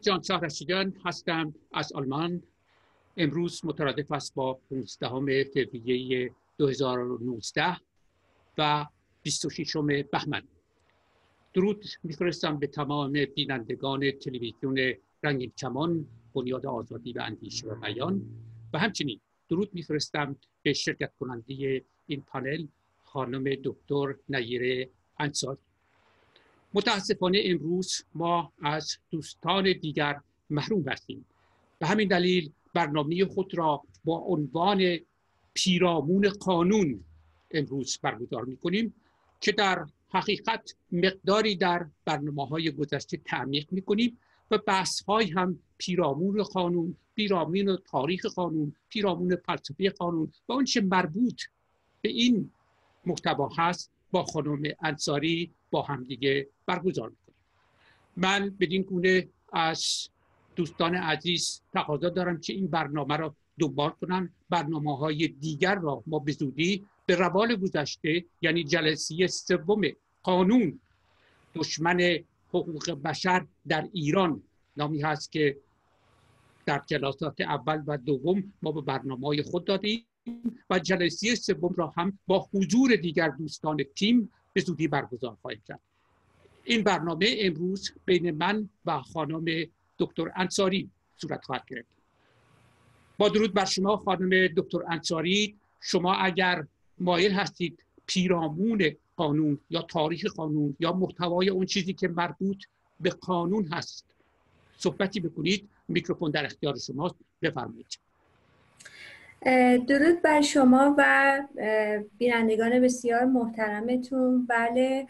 جان رشیدان هستم از آلمان امروز مترادف است با 15 فوریه 2019 و 26 بهمن. درود میفرستم به تمام بینندگان تلویزیون رنگین کمان بنیاد آزادی و اندیشه و بیان. و همچنین درود میفرستم به شرکت کننده این پانل خانم دکتر نیر انصاری. متاسفانه امروز ما از دوستان دیگر محروم هستیم. به همین دلیل برنامه خود را با عنوان پیرامون قانون امروز برگزار می کنیم که در حقیقت مقداری در برنامه های گذشته تعمیق می کنیم و بحث های هم پیرامون قانون پیرامون تاریخ قانون پیرامون فلسفه قانون و آنچه مربوط به این محتوا هست با خانم انصاری با همدیگه برگزار می‌کنیم. من بدین گونه از دوستان عزیز تقاضا دارم که این برنامه را دنبال کنن. برنامه های دیگر را ما به زودی به روال گذشته یعنی جلسه سوم قانون دشمن حقوق بشر در ایران نامی هست که در جلسات اول و دوم ما به برنامه های خود دادیم. و جلسه سوم را هم با حضور دیگر دوستان تیم به زودی برگزار خواهیم کرد. این برنامه امروز بین من و خانم دکتر انصاری صورت خواهد گرفت. با درود بر شما خانم دکتر انصاری شما اگر مایل هستید پیرامون قانون یا تاریخ قانون یا محتوای اون چیزی که مربوط به قانون هست صحبتی بکنید میکروفون در اختیار شماست. بفرمایید. درود بر شما و بینندگان بسیار محترمتون. بله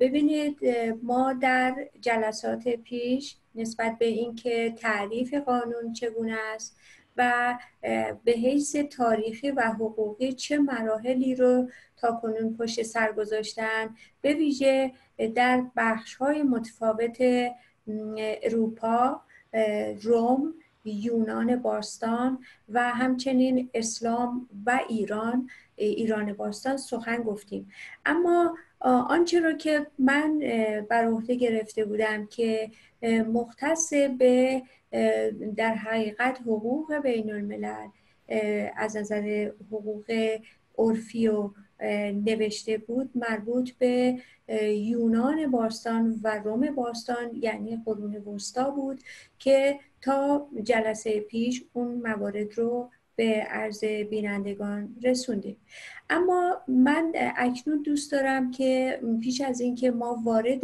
ببینید ما در جلسات پیش نسبت به اینکه تعریف قانون چگونه است و به حیث تاریخی و حقوقی چه مراحلی رو تا کنون پشت سر گذاشتن به ویژه در بخش های متفاوت اروپا روم یونان باستان و همچنین اسلام و ایران ایران باستان سخن گفتیم. اما آنچه رو که من بر عهده گرفته بودم که مختص به در حقیقت حقوق بین الملل از نظر حقوق عرفی و نوشته بود مربوط به یونان باستان و روم باستان یعنی قرون وسطا بود که تا جلسه پیش اون موارد رو به عرض بینندگان رسوندیم اما من اکنون دوست دارم که پیش از اینکه ما وارد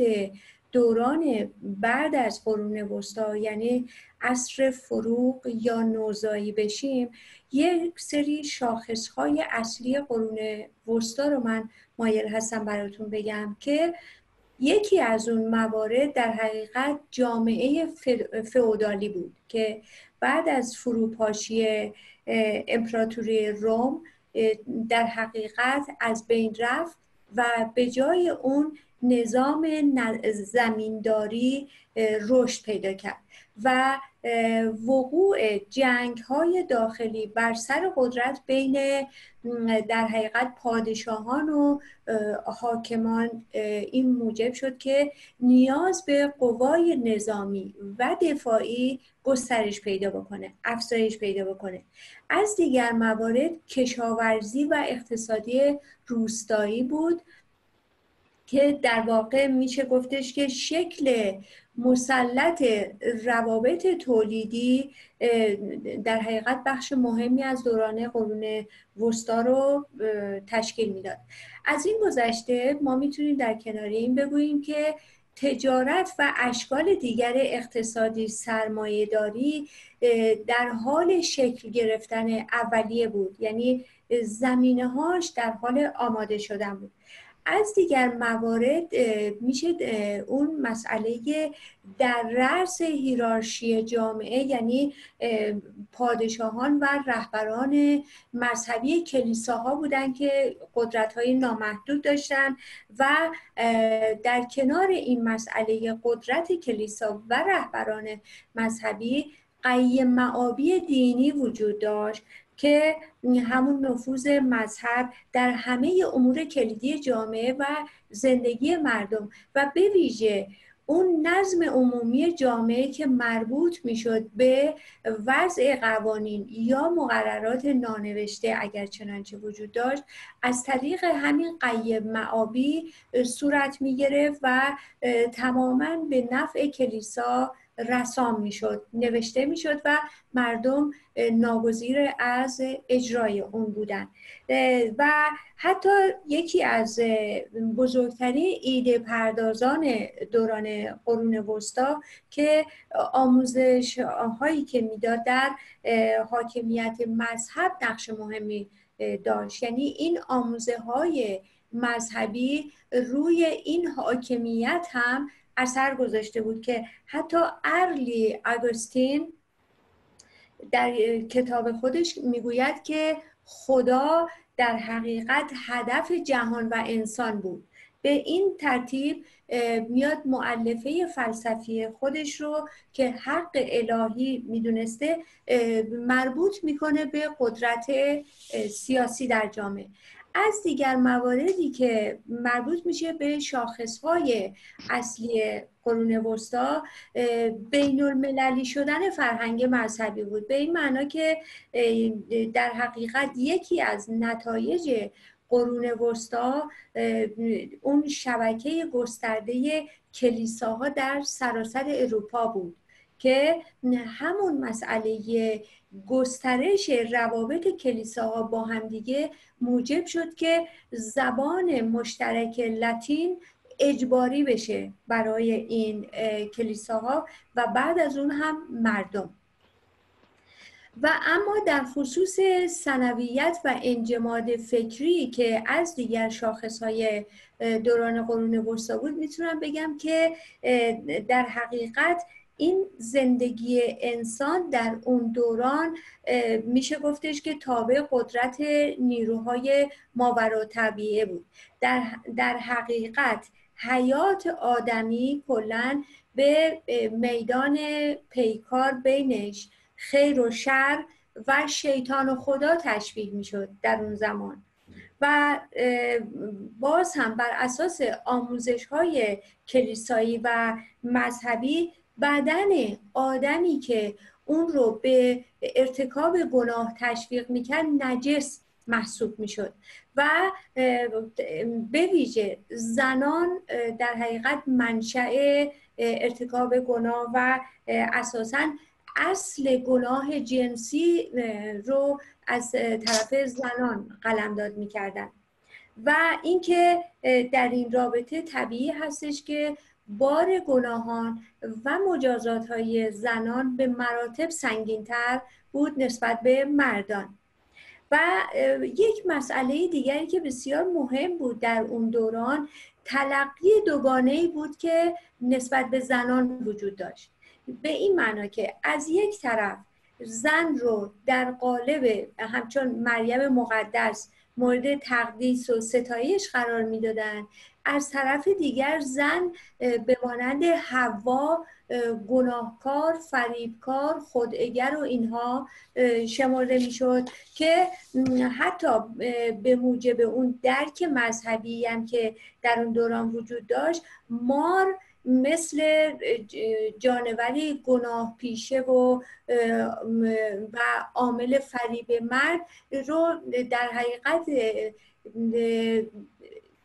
دوران بعد از قرون وسطا یعنی عصر فروغ یا نوزایی بشیم یک سری شاخصهای اصلی قرون وسطا رو من مایل هستم براتون بگم که یکی از اون موارد در حقیقت جامعه فئودالی بود که بعد از فروپاشی امپراتوری روم در حقیقت از بین رفت و به جای اون نظام زمینداری رشد پیدا کرد. و وقوع جنگ های داخلی بر سر قدرت بین در حقیقت پادشاهان و حاکمان این موجب شد که نیاز به قوای نظامی و دفاعی گسترش پیدا بکنه افزایش پیدا بکنه. از دیگر موارد کشاورزی و اقتصادی روستایی بود. که در واقع میشه گفتش که شکل مسلط روابط تولیدی در حقیقت بخش مهمی از دوران قرون وسطا رو تشکیل می‌داد. از این گذشته ما می‌تونیم در کنار این بگوییم که تجارت و اشکال دیگر اقتصادی سرمایه داری در حال شکل گرفتن اولیه بود. یعنی زمینه هاش در حال آماده شدن بود. از دیگر موارد میشه اون مسئله در رأس هیرارشی جامعه یعنی پادشاهان و رهبران مذهبی کلیساها بودن که قدرت های نامحدود داشتن و در کنار این مسئله قدرت کلیسا و رهبران مذهبی قیم معابی دینی وجود داشت. که همون نفوذ مذهب در همه امور کلیدی جامعه و زندگی مردم و به ویژه اون نظم عمومی جامعه که مربوط می‌شد به وضع قوانین یا مقررات نانوشته اگر چنانچه وجود داشت از طریق همین قیب معابی صورت می گرفت و تماما به نفع کلیسا رسام می‌شد نوشته می‌شد و مردم ناگزیر از اجرای اون بودن. و حتی یکی از بزرگترین ایده پردازان دوران قرون وسطا که آموزش هایی که می‌داد در حاکمیت مذهب نقش مهمی داشت. یعنی این آموزه های مذهبی روی این حاکمیت هم اثر گذاشته بود که حتی ارلی آگوستین در کتاب خودش می‌گوید که خدا در حقیقت هدف جهان و انسان بود. به این ترتیب میاد معلفه فلسفی خودش رو که حق الهی می‌دونسته مربوط می‌کنه به قدرت سیاسی در جامعه. از دیگر مواردی که مربوط میشه به شاخصهای اصلی قرون وسطا بین المللی شدن فرهنگ مذهبی بود. به این معنا که در حقیقت یکی از نتایج قرون وسطا اون شبکه گسترده کلیساها در سراسر اروپا بود که همون مسئله گسترش روابط کلیساها با همدیگه موجب شد که زبان مشترک لاتین اجباری بشه برای این کلیساها و بعد از اون هم مردم. و اما در خصوص سنویت و انجماد فکری که از دیگر شاخصهای دوران قرون وسطا بود می‌تونم بگم که در حقیقت این زندگی انسان در اون دوران میشه گفتش که تابع قدرت نیروهای ماورا طبیعه بود. در, در حقیقت حیات آدمی کلا به میدان پیکار بینش خیر و شر و شیطان و خدا تشبیه می‌شد در اون زمان. و باز هم بر اساس آموزش های کلیسایی و مذهبی بدن آدمی که اون رو به ارتکاب گناه تشویق می‌کرد نجس محسوب می‌شد و به ویژه زنان در حقیقت منشأ ارتکاب گناه و اساسا اصل گناه جنسی رو از طرف زنان قلمداد می‌کردن. و اینکه در این رابطه طبیعی هستش که بار گناهان و مجازات های زنان به مراتب سنگینتر بود نسبت به مردان. و یک مسئله دیگری که بسیار مهم بود در اون دوران تلقی دوگانه بود که نسبت به زنان وجود داشت. به این معنا که از یک طرف زن رو در قالب همچون مریم مقدس مورد تقدیس و ستایش قرار می‌دادند از طرف دیگر زن به مانند هوا گناهکار فریبکار خوداگر و اینها شمرده می‌شد که حتی به موجب اون درک مذهبی هم که در اون دوران وجود داشت مار مثل جانوری گناه پیشه و و عامل فریب مرد رو در حقیقت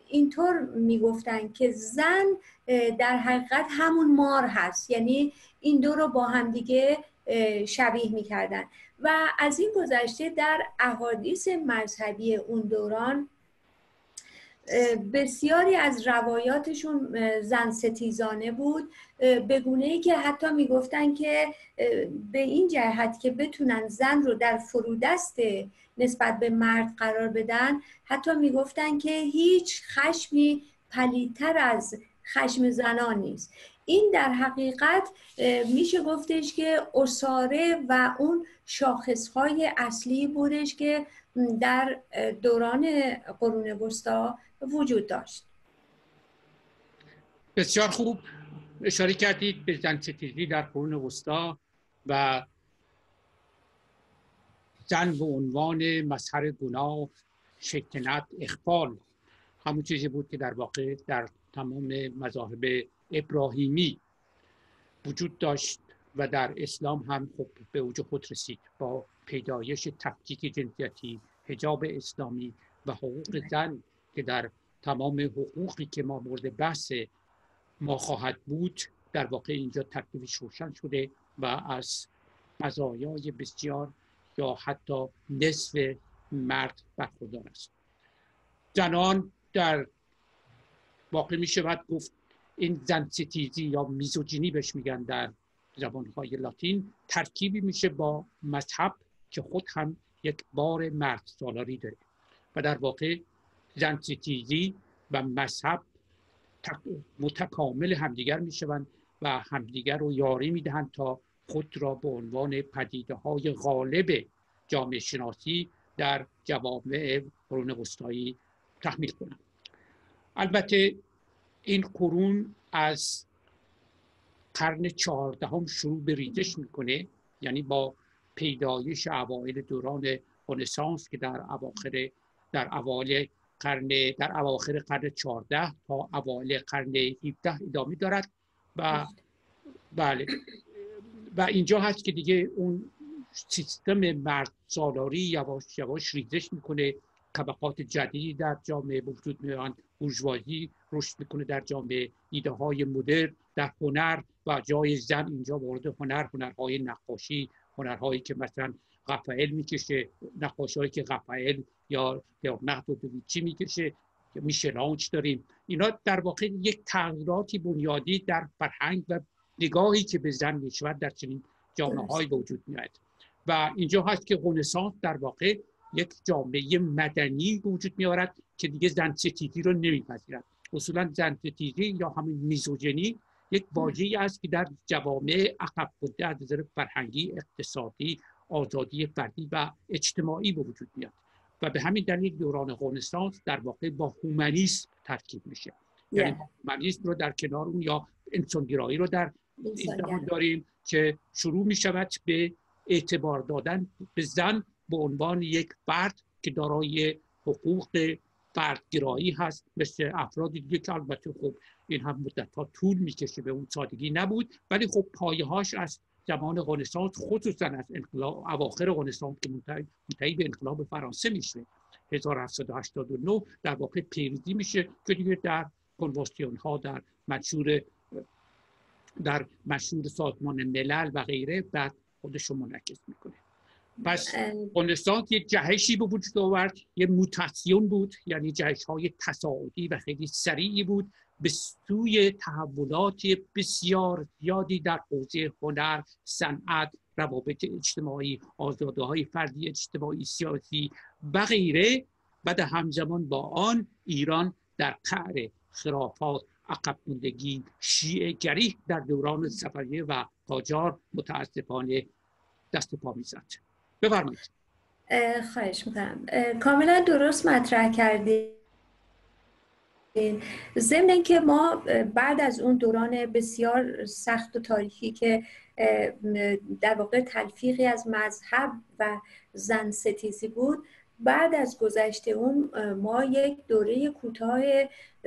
اینطور می‌گفتن که زن در حقیقت همون مار هست. یعنی این دو رو با همدیگه شبیه می‌کردن. و از این گذشته در احادیث مذهبی اون دوران بسیاری از روایاتشون زن ستیزانه بود به گونه ای که حتی می‌گفتن که به این جهت که بتونن زن رو در فرودست نسبت به مرد قرار بدن حتی می‌گفتن که هیچ خشمی پلیتر از خشم زنان نیست. این در حقیقت میشه گفتش که اساره و اون شاخصهای اصلی بودش که در دوران قرون وسطا وجود داشت. بسیار خوب. اشاره کردید به زن در قرون وسطا و زن به عنوان مظهر گناه شکنت اخفال. همون چیزی بود که در واقع در تمام مذاهب ابراهیمی وجود داشت و در اسلام هم خب به اوج خود رسید با پیدایش تفکیک جنسیتی حجاب اسلامی و حقوق زن. که در تمام حقوقی که ما مورد بحث ما خواهد بود در واقع اینجا تکلیفش روشن شده و از مزایای بسیار یا حتی نصف مرد برخوردار است. زنان در واقع می شود گفت این زن ستیزی یا میزوجینی بهش میگن در زبانهای لاتین. ترکیبی میشه با مذهب که خود هم یک بار مرد سالاری داره و در واقع زن ستیزی و مذهب متکامل همدیگر می‌شوند و همدیگر رو یاری می‌دهند تا خود را به عنوان پدیده های غالب جامعه شناسی در جوامع قرون وسطایی تحمیل کنند. البته این قرون از قرن چهاردهم شروع به ریزش می‌کنه یعنی با پیدایش اوایل دوران رنسانس که در اواخر در اوایل قرن در اواخر قرن 14 تا اوایل قرن 17 ادامه دارد و بله. و اینجا هست که دیگه اون سیستم مرد سالاری یواش یواش ریزش می‌کنه. طبقات جدیدی در جامعه وجود میان. بورژوازی رشد می‌کنه در جامعه. ایده های مدر در هنر و جای زن اینجا وارد هنر هنرهای نقاشی هنرهایی که مثلا غفایل می‌کشه نقاشی هایی که غفایل یا و دویچی می‌کشه میشلانچ داریم. اینا در واقع یک تغییراتی بنیادی در فرهنگ و نگاهی که به زن می‌شود در چنین جامعه های وجود میاد. و اینجا هست که رنسانس در واقع یک جامعه مدنی وجود میارد که دیگه زن ستیزی رو نمیپذیرد. اصولا زن ستیزی یا همین میزوجنی یک واژه‌ای است که در جوامع عقب بوده از نظر فرهنگی اقتصادی آزادی فردی و اجتماعی به وجود میاد. و به همین دلیل دوران رنسانس در واقع با هومانیسم ترکیب میشه. یعنی هومانیسم رو در کنار اون یا انسانگرایی رو در این زمان داریم که شروع می شود به اعتبار دادن به زن به عنوان یک فرد که دارای حقوق فردگرایی هست مثل افراد دیگه که البته خب این هم مدت ها طول می‌کشه به اون سادگی نبود ولی خب پایه هاش از زمان رنسانس خصوصا از انقلاب اواخر رنسانس که منتهی به انقلاب فرانسه میشه. 1789 در واقع پیروزی میشه که دیگه در کنوانسیون ها در منشور در مشهور سازمان ملل و غیره بعد خودش رو منعکس می‌کنه. پس رنسانس یه جهشی به وجود آورد یه موتاسیون بود یعنی جهش های تصاعدی و خیلی سریعی بود به سوی تحولات بسیار زیادی در حوزه هنر صنعت روابط اجتماعی آزاده های فردی اجتماعی سیاسی و غیره. و در همزمان با آن ایران در قعر خرافات عقب موندگی شیعه گری در دوران سفریه و قاجار متاسفانه دست پا می‌زد. بفرمایید. خواهش می‌کنم. کاملا درست مطرح کردید ضمن اینکه ما بعد از اون دوران بسیار سخت و تاریخی که در واقع تلفیقی از مذهب و زن ستیزی بود بعد از گذشته اون ما یک دوره کوتاه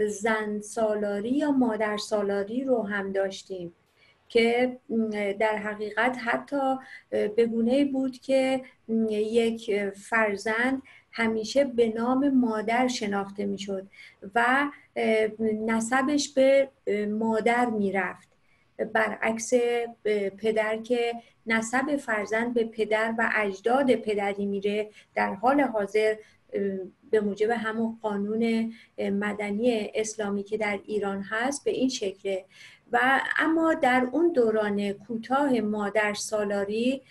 زن سالاری یا مادر سالاری رو هم داشتیم که در حقیقت حتی به گونه بود که یک فرزند همیشه به نام مادر شناخته می‌شد و نسبش به مادر می‌رفت. برعکس پدر که نسب فرزند به پدر و اجداد پدری میره در حال حاضر به موجب همون قانون مدنی اسلامی که در ایران هست به این شکله. و اما در اون دوران کوتاه مادر سالاری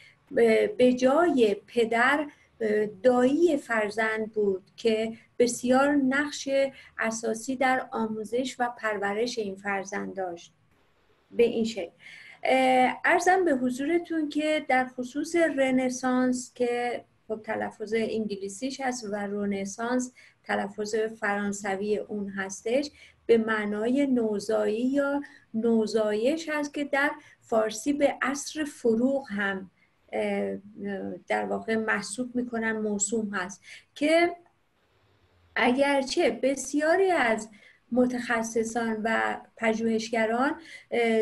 به جای پدر دایی فرزند بود که بسیار نقش اساسی در آموزش و پرورش این فرزند داشت. به این شکل. ارزم به حضورتون که در خصوص رنسانس که خب تلفظ انگلیسیش هست و رنسانس تلفظ فرانسوی اون هستش به معنای نوزایی یا نوزایش هست که در فارسی به عصر فروغ هم در واقع محسوب می‌کنن موسوم هست که اگرچه بسیاری از متخصصان و پژوهشگران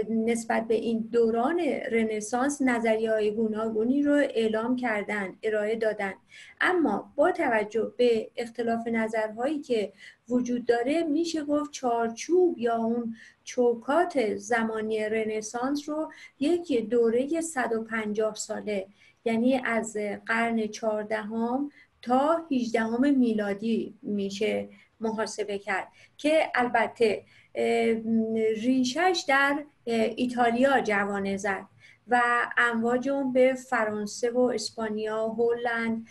نسبت به این دوران رنسانس نظریه های گوناگونی رو اعلام کردن ارائه دادن. اما با توجه به اختلاف نظرهایی که وجود داره میشه گفت چارچوب یا اون چوکات زمانی رنسانس رو یک دوره 150 ساله یعنی از قرن چهاردهم تا 18 میلادی میشه محاسبه کرد. که البته ریشش در ایتالیا جوانه زد و امواج اون به فرانسه و اسپانیا هلند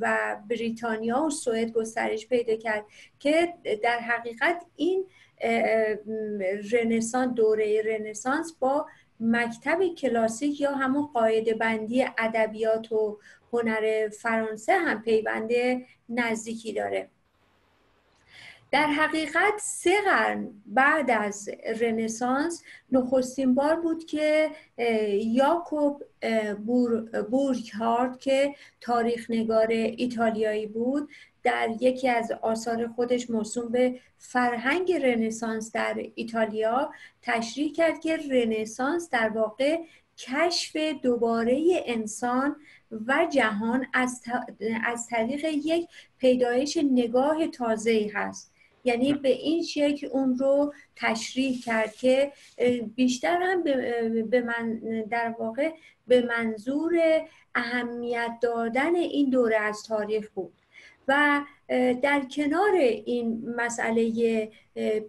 و بریتانیا و سوئد گسترش پیدا کرد که در حقیقت این رنسان دوره رنسانس با مکتب کلاسیک یا همون قاعده بندی ادبیات و هنر فرانسه هم پیوند نزدیکی داره. در حقیقت سه قرن بعد از رنسانس نخستین بار بود که یاکوب بور هارد که تاریخ نگار ایتالیایی بود در یکی از آثار خودش موسوم به فرهنگ رنسانس در ایتالیا تشریح کرد که رنسانس در واقع کشف دوباره انسان و جهان از, از طریق یک پیدایش نگاه تازه هست. یعنی به این شکل اون رو تشریح کرد که بیشتر هم به من در واقع به منظور اهمیت دادن این دوره از تاریخ بود. و در کنار این مسئله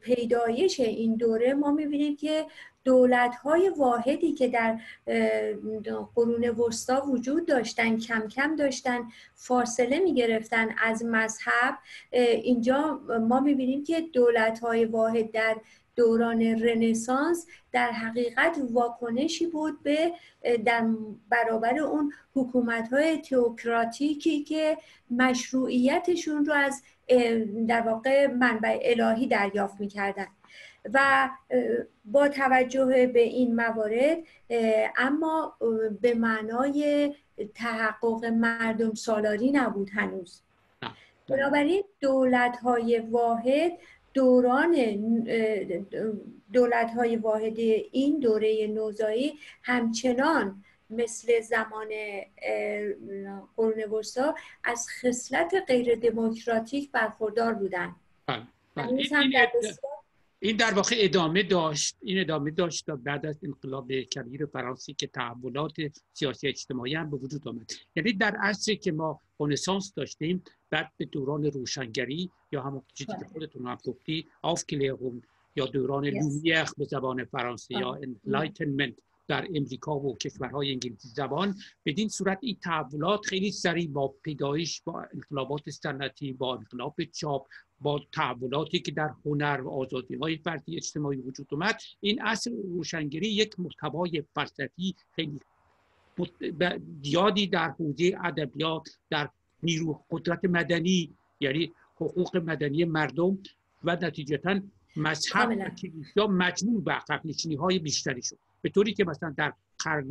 پیدایش این دوره ما می‌بینیم که دولت های واحدی که در قرون وسطا وجود داشتن کم کم داشتن فاصله می گرفتن از مذهب اینجا ما می‌بینیم که دولت های واحد در دوران رنسانس در حقیقت واکنشی بود به در برابر اون حکومت های تئوکراتیکی که مشروعیتشون رو از در واقع منبع الهی دریافت می‌کردن. و با توجه به این موارد اما به معنای تحقق مردم سالاری نبود هنوز. بنابراین دولت های واحد دوران دولت های واحد این دوره نوزایی همچنان مثل زمان قرون وسطا از خصلت غیر دموکراتیک برخوردار بودند بله. این در واقع ادامه داشت این ادامه داشت بعد از انقلاب کبیر فرانسه که تحولات سیاسی اجتماعی هم به وجود آمد یعنی در عصری که ما رنسانس داشتیم بعد به دوران روشنگری یا همون چیزی که. خودتون هم گفتی Aufklärung یا دوران yes. لومیخ به زبان فرانسه یا Enlightenment در امریکا و کشورهای انگلیسی زبان. بدین صورت این تحولات خیلی سریع با پیدایش با انقلابات صنعتی با انقلاب چاپ با تحولاتی که در هنر و آزادی های فردی اجتماعی وجود اومد. این اصل روشنگری یک محتوای فلسفی خیلی زیادی در حوزه ادبیات در نیرو قدرت مدنی یعنی حقوق مدنی مردم و نتیجتا مذهب و کلیسا مجموع به عقب های بیشتری شد. به طوری که مثلا در قرن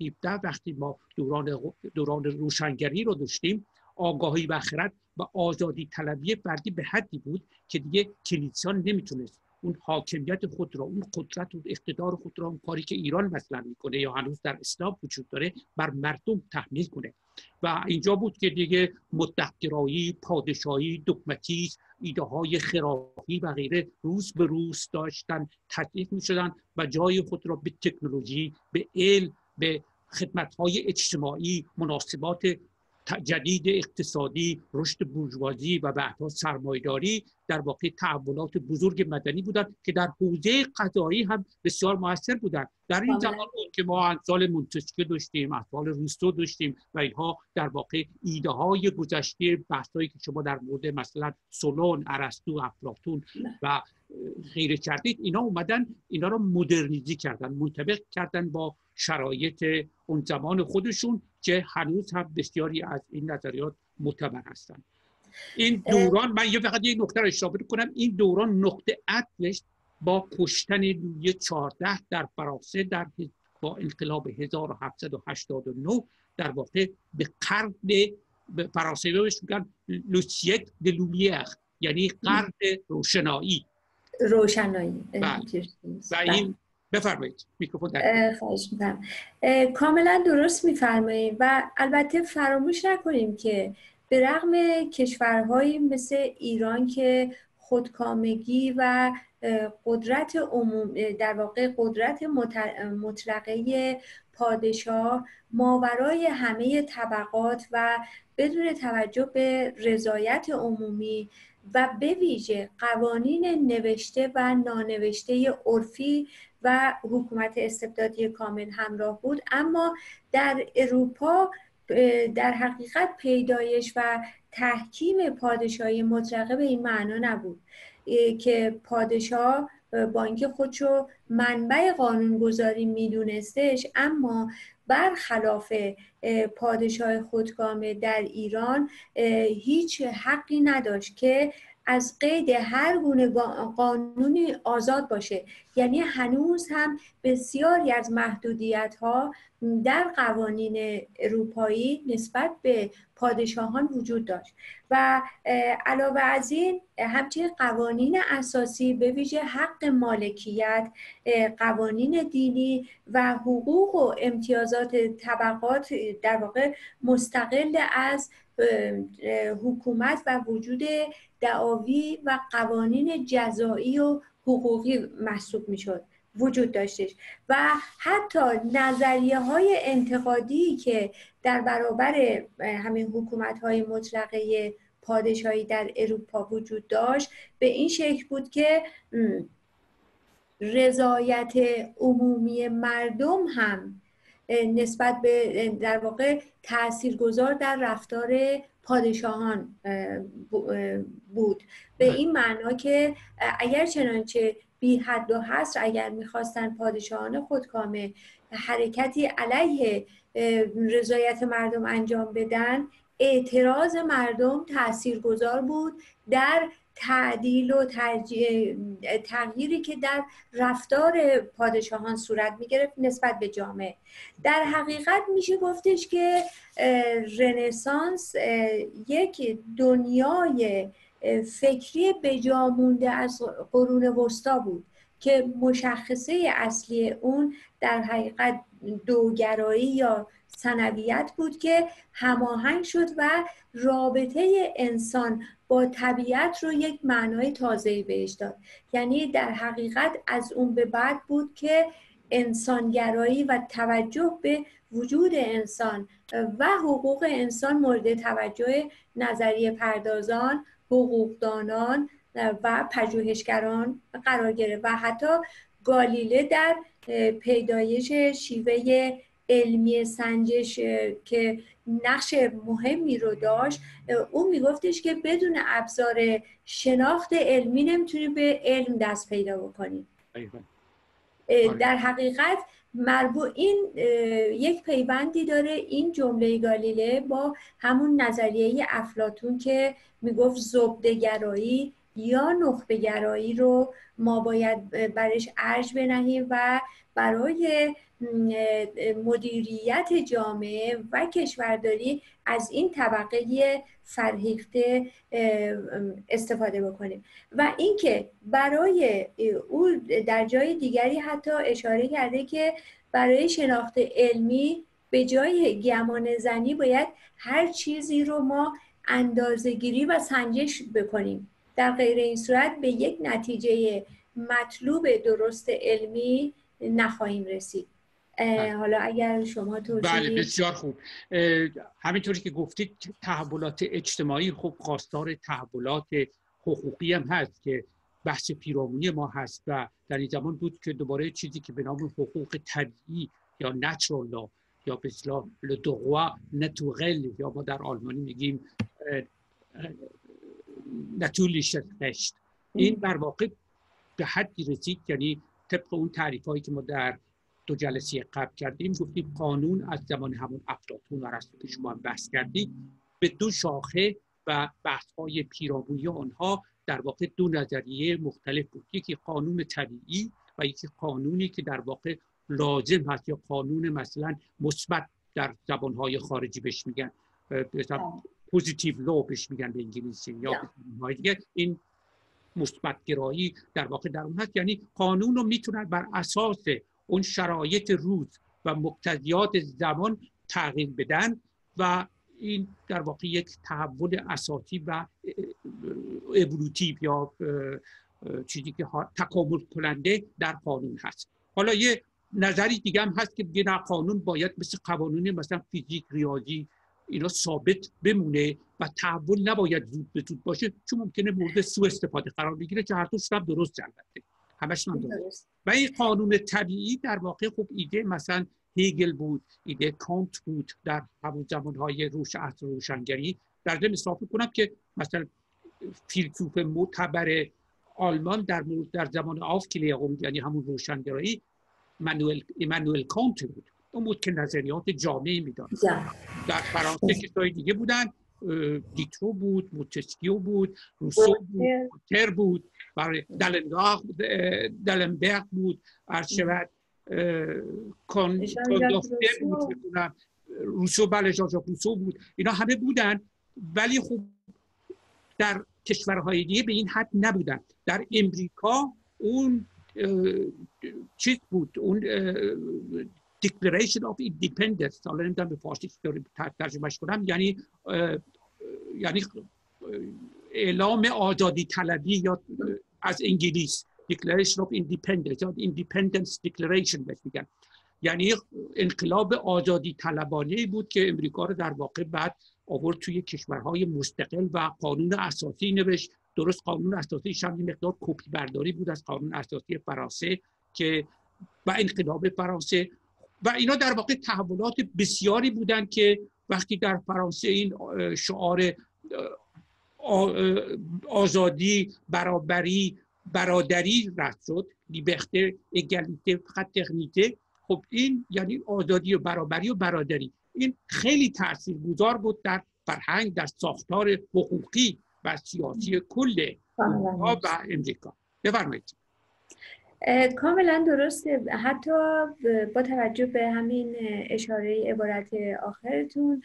17 وقتی ما دوران دوران روشنگری رو داشتیم آگاهی و خرد و آزادی طلبی فردی به حدی بود که دیگه کلیسا نمی‌تونست اون حاکمیت خود را اون قدرت و اقتدار خود را اون کاری که ایران مثلا می‌کنه یا هنوز در اسلام وجود داره بر مردم تحمیل کنه. و اینجا بود که دیگه متحقرایی پادشاهی دکمتیز ایده های خرافی و غیره روز به روز داشتن تطبیق می شدن و جای خود را به تکنولوژی به علم به خدمت های اجتماعی مناسبات جدید اقتصادی رشد بورژوازی و بعدها سرمایداری در واقع تحولات بزرگ مدنی بودند که در حوزه قضایی هم بسیار موثر بودند. در این زمان بود که ما امثال مونتسکیو داشتیم امثال روستو داشتیم و اینها در واقع ایده های گذشته بحثایی که شما در مورد مثلا سولون ارسطو افلاطون و غیره کردید اینا اومدن اینا رو مدرنیزی کردن منطبق کردن با شرایط اون زمان خودشون که هنوز هم بسیاری از این نظریات معتبر هستند این دوران من یه فقط یک نکته رو اشاره کنم این دوران نقطه عطفش با کشتن لویی 14 در فرانسه در با انقلاب 1789 در واقع به قرن فرانسه بهش میگن le siècle des Lumières یعنی قرن روشنایی. روشنایی. بله. و این بفرمایید. میکروفون خواهش می‌کنم. کاملا درست میفرمایید و البته فراموش نکنیم که به رغم کشورهایی مثل ایران که خودکامگی و قدرت عموم در واقع قدرت مطلقه پادشاه ماورای همه طبقات و بدون توجه به رضایت عمومی و به ویژه قوانین نوشته و نانوشته عرفی و حکومت استبدادی کامل همراه بود. اما در اروپا در حقیقت پیدایش و تحکیم پادشاهی مطلقه به این معنا نبود. که پادشاه با اینکه خودشو منبع قانونگذاری میدونستش اما برخلاف پادشاه خودکامه در ایران هیچ حقی نداشت که از قید هر گونه قانونی آزاد باشه. یعنی هنوز هم بسیاری از محدودیت ها در قوانین اروپایی نسبت به پادشاهان وجود داشت. و علاوه از این همچنین قوانین اساسی به ویژه حق مالکیت قوانین دینی و حقوق و امتیازات طبقات در واقع مستقل از حکومت و وجود دعاوی و قوانین جزایی و حقوقی محسوب می‌شد وجود داشتش. و حتی نظریه های انتقادی که در برابر همین حکومت های مطلقه پادشاهی در اروپا وجود داشت به این شکل بود که رضایت عمومی مردم هم نسبت به در واقع تاثیرگذار در رفتار پادشاهان بود به بله. این معنا که اگر چنانچه بی حد و حصر اگر می‌خواستن پادشاهان خودکامه حرکتی علیه رضایت مردم انجام بدن اعتراض مردم تاثیرگذار بود در تعدیل و تغییری که در رفتار پادشاهان صورت می گرفت نسبت به جامعه. در حقیقت میشه گفتش که رنسانس یک دنیای فکری بجا مونده از قرون وسطا بود که مشخصه اصلی اون در حقیقت دوگرایی یا سنویت بود که هماهنگ شد و رابطه انسان با طبیعت رو یک معنای تازه‌ای بهش داد. یعنی در حقیقت از اون به بعد بود که انسانگرایی و توجه به وجود انسان و حقوق انسان مورد توجه نظریه پردازان حقوقدانان و پژوهشگران قرار گرفت و حتی گالیله در پیدایش شیوه علمی سنجش که نقش مهمی رو داشت او میگفتش که بدون ابزار شناخت علمی نمی‌تونی به علم دست پیدا بکنی. در حقیقت مربوع این یک پیوندی داره این جمله گالیله با همون نظریه افلاتون که می‌گفت زبدگرایی یا نخبه گرایی رو ما باید برش ارج بنهیم و برای مدیریت جامعه و کشورداری از این طبقه فرهیخته استفاده بکنیم. و اینکه برای او در جای دیگری حتی اشاره کرده که برای شناخت علمی به جای گمان زنی باید هر چیزی رو ما اندازهگیری و سنجش بکنیم. در غیر این صورت به یک نتیجه مطلوب درست علمی نخواهیم رسید بله. حالا اگر شما توضیح بله بسیار خوب همینطوری که گفتید تحولات اجتماعی خب خواستار تحولات حقوقی هم هست که بحث پیرامونی ما هست و در این زمان بود که دوباره چیزی که به نام حقوق طبیعی یا نچرال یا به اصطلاح لدوغوا نتوغل یا ما در آلمانی میگیم نتولیش رشت این بر واقع به حدی رسید یعنی طبق اون تعریف هایی که ما در دو جلسه قبل کردیم گفتیم قانون از زمان همون افلاطون و ارسطو که شما بحث کردید به دو شاخه و بحث های پیرامونی آنها در واقع دو نظریه مختلف بود. یکی قانون طبیعی و یکی قانونی که در واقع لازم هست یا قانون مثلا مثبت در زبانهای خارجی بهش میگن. positive law بهش میگن به انگلیسی یا دیگه. این مثبتگرایی در واقع در اون هست. یعنی قانون رو می‌تونن بر اساس اون شرایط روز و مقتضیات زمان تغییر بدن و این در واقع یک تحول اساسی و اولوتیو یا چیزی که تکامل کننده در قانون هست. حالا یه نظری دیگه هم هست که دیگه قانون باید مثل قوانین مثلا فیزیک ریاضی اینا ثابت بمونه و تحول نباید زود به زود باشه چون ممکنه مورد سو استفاده قرار بگیره که هر دوش هم درست البته همش هم درست. و این قانون طبیعی در واقع خوب ایده مثلا هگل بود ایده کانت بود در همون زمانهای روش عصر روشنگری. در ضمن اضافه کنم که مثلا فیلسوف معتبر آلمان در در زمان Aufklärung یعنی همون روشنگرایی ایمانوئل کانت بود. اون بود که نظریات جامعی می‌داد. در فرانسه کسای دیگه بودن دیترو بود مونتسکیو بود روسو بود تر بود برای دلنبرگ بود شود بود روسو بله روسو بود. اینا همه بودن ولی خب در کشورهای دیگه به این حد نبودن. در امریکا اون چیز بود اون Declaration of Independence. حالا نمی‌دونم به فارسی ترجمهش کنم. یعنی یعنی اعلام آزادی طلبی یا از انگلیس. Declaration of Independence یا Independence Declaration بهش میگن. یعنی انقلاب آزادی طلبانه بود که امریکا رو در واقع بعد آورد توی کشورهای مستقل و قانون اساسی نوشت. درست قانون اساسی هم مقدار کپی برداری بود از قانون اساسی فرانسه که و انقلاب فرانسه. و اینا در واقع تحولات بسیاری بودند که وقتی در فرانسه این شعار آزادی برابری برادری رد شد لیبرته اگالیته فقط تکنیته خب این یعنی آزادی و برابری و برادری. این خیلی تاثیرگذار بود در فرهنگ در ساختار حقوقی و سیاسی کل اروپا و امریکا. بفرمایید. کاملا درسته. حتی با توجه به همین اشاره عبارت آخرتون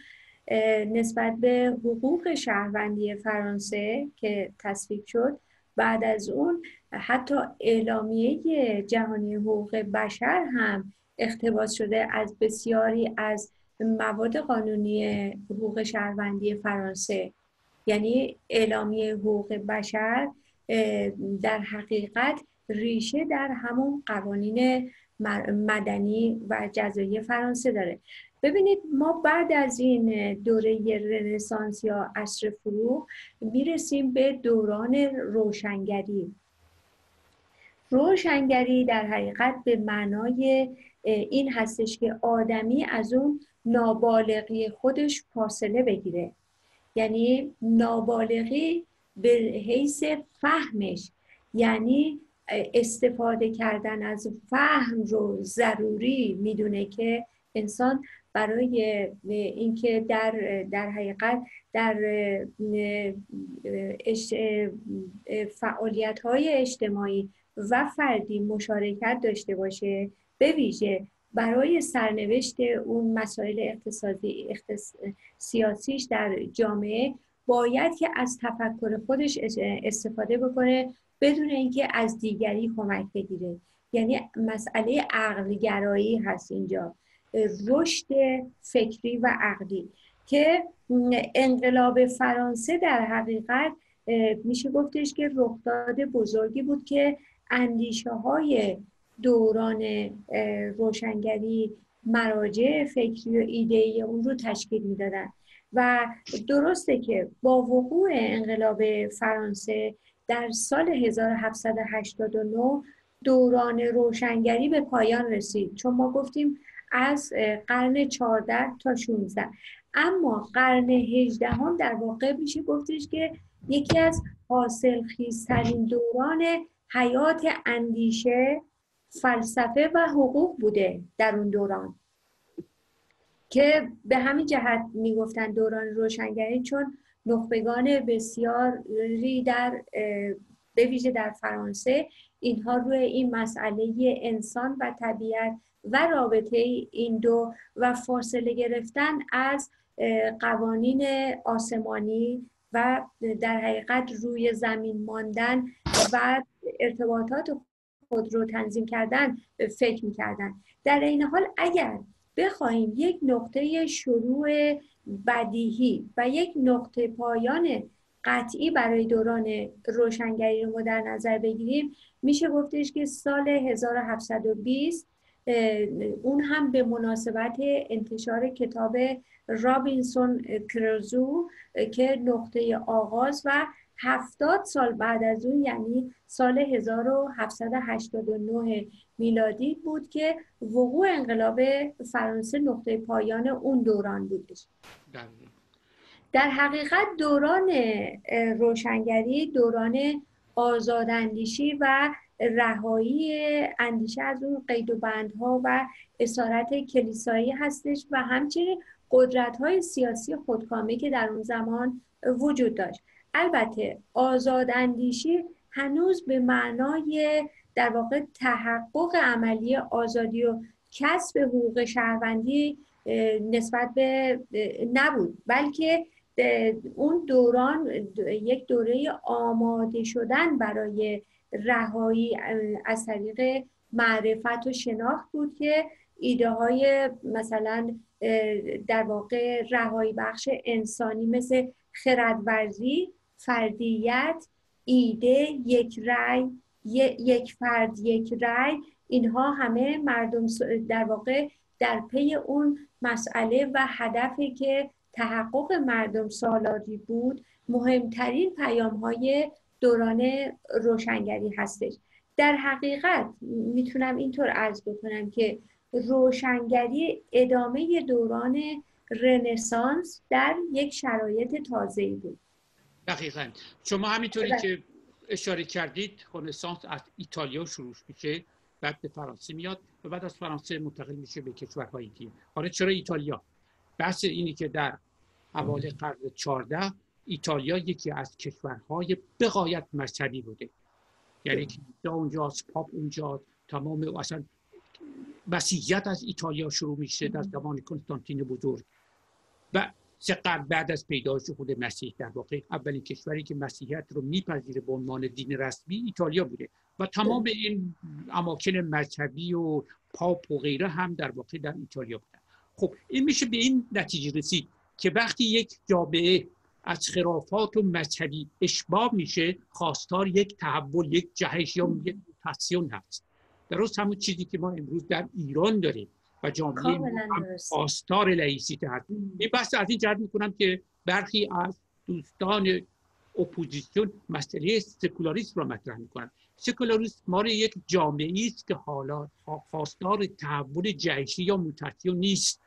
نسبت به حقوق شهروندی فرانسه که تصویب شد بعد از اون حتی اعلامیه جهانی حقوق بشر هم اقتباس شده از بسیاری از مواد قانونی حقوق شهروندی فرانسه. یعنی اعلامیه حقوق بشر در حقیقت ریشه در همون قوانین مدنی و جزایی فرانسه داره. ببینید ما بعد از این دوره رنسانس یا عصر فروغ می‌رسیم به دوران روشنگری. روشنگری در حقیقت به معنای این هستش که آدمی از اون نابالغی خودش فاصله بگیره. یعنی نابالغی به حیث فهمش. یعنی استفاده کردن از فهم رو ضروری می‌دونه که انسان برای اینکه در در حقیقت در فعالیت های اجتماعی و فردی مشارکت داشته باشه به ویژه برای سرنوشت اون مسائل اقتصادی اقتص... سیاسیش در جامعه باید که از تفکر خودش استفاده بکنه بدون اینکه از دیگری کمک بگیره. یعنی مسئله عقلگرایی هست اینجا. رشد فکری و عقلی که انقلاب فرانسه در حقیقت میشه گفتش که رخداد بزرگی بود که اندیشه های دوران روشنگری مراجع فکری و ایدهی اون رو تشکیل می‌دادن. و درسته که با وقوع انقلاب فرانسه در سال 1789 دوران روشنگری به پایان رسید. چون ما گفتیم از قرن 14 تا 16 اما قرن 18 هم در واقع میشه گفتش که یکی از حاصل خیزترین دوران حیات اندیشه فلسفه و حقوق بوده در اون دوران. که به همین جهت می‌گفتن دوران روشنگری چون نخبگان بسیاری در به ویژه در فرانسه اینها روی این مسئله انسان و طبیعت و رابطه این دو و فاصله گرفتن از قوانین آسمانی و در حقیقت روی زمین ماندن و ارتباطات خود رو تنظیم کردن فکر می‌کردن. در این حال اگر بخواهیم یک نقطه شروع بدیهی و یک نقطه پایان قطعی برای دوران روشنگری رو ما در نظر بگیریم. میشه گفتش که سال 1720 اون هم به مناسبت انتشار کتاب رابینسون کروزو که نقطه آغاز و هفتاد سال بعد از اون یعنی سال 1789 میلادی بود که وقوع انقلاب فرانسه نقطه پایان اون دوران بودش در حقیقت دوران روشنگری دوران آزاداندیشی و رهایی اندیشه از اون قید و بندها و اسارت کلیسایی هستش و همچنین قدرت های سیاسی خودکامه که در اون زمان وجود داشت. البته آزاداندیشی هنوز به معنای در واقع تحقق عملی آزادی و کسب حقوق شهروندی نسبت به نبود. بلکه اون دوران یک دوره آماده شدن برای رهایی از طریق معرفت و شناخت بود که ایده های مثلا در واقع رهایی بخش انسانی مثل خردورزی فردیت ایده یک رأی یک فرد یک رأی. اینها همه مردم در واقع در پی اون مسئله و هدفی که تحقق مردم سالاری بود مهمترین پیام های دوران روشنگری هستش. در حقیقت می‌تونم اینطور عرض بکنم که روشنگری ادامه دوران رنسانس در یک شرایط تازه بود. دقیقا. شما همینطوری بله. که اشاره کردید رنسانس از ایتالیا شروع میشه بعد به فرانسه میاد و بعد از فرانسه منتقل میشه به کشورهای دیگه. حالا چرا ایتالیا؟ بحث اینی که در حوالی قرن 14 ایتالیا یکی از کشورهای بقایت مذهبی بوده. یعنی که اونجاست پاپ اونجا تمام اصلا مسیحیت از ایتالیا شروع میشه در زمان کنستانتین بزرگ. و سه قرن بعد از پیدایش خود مسیح در واقع اولین کشوری که مسیحیت رو میپذیره به عنوان دین رسمی ایتالیا بوده و تمام این اماکن مذهبی و پاپ و غیره هم در واقع در ایتالیا بودن. خب این میشه به این نتیجه رسید که وقتی یک جامعه از خرافات و مذهبی اشباع میشه خواستار یک تحول یک جهش یا یک هست. درست همون چیزی که ما امروز در ایران داریم. و جامعه خواستار لایسیته هست این بحث از این جهت می‌کنم که برخی از دوستان اپوزیسیون مسئله سکولاریسم را مطرح می‌کنن. سکولاریسم ما یک جامعه است که حالا خواستار تحول جهشی یا موتاسیون نیست.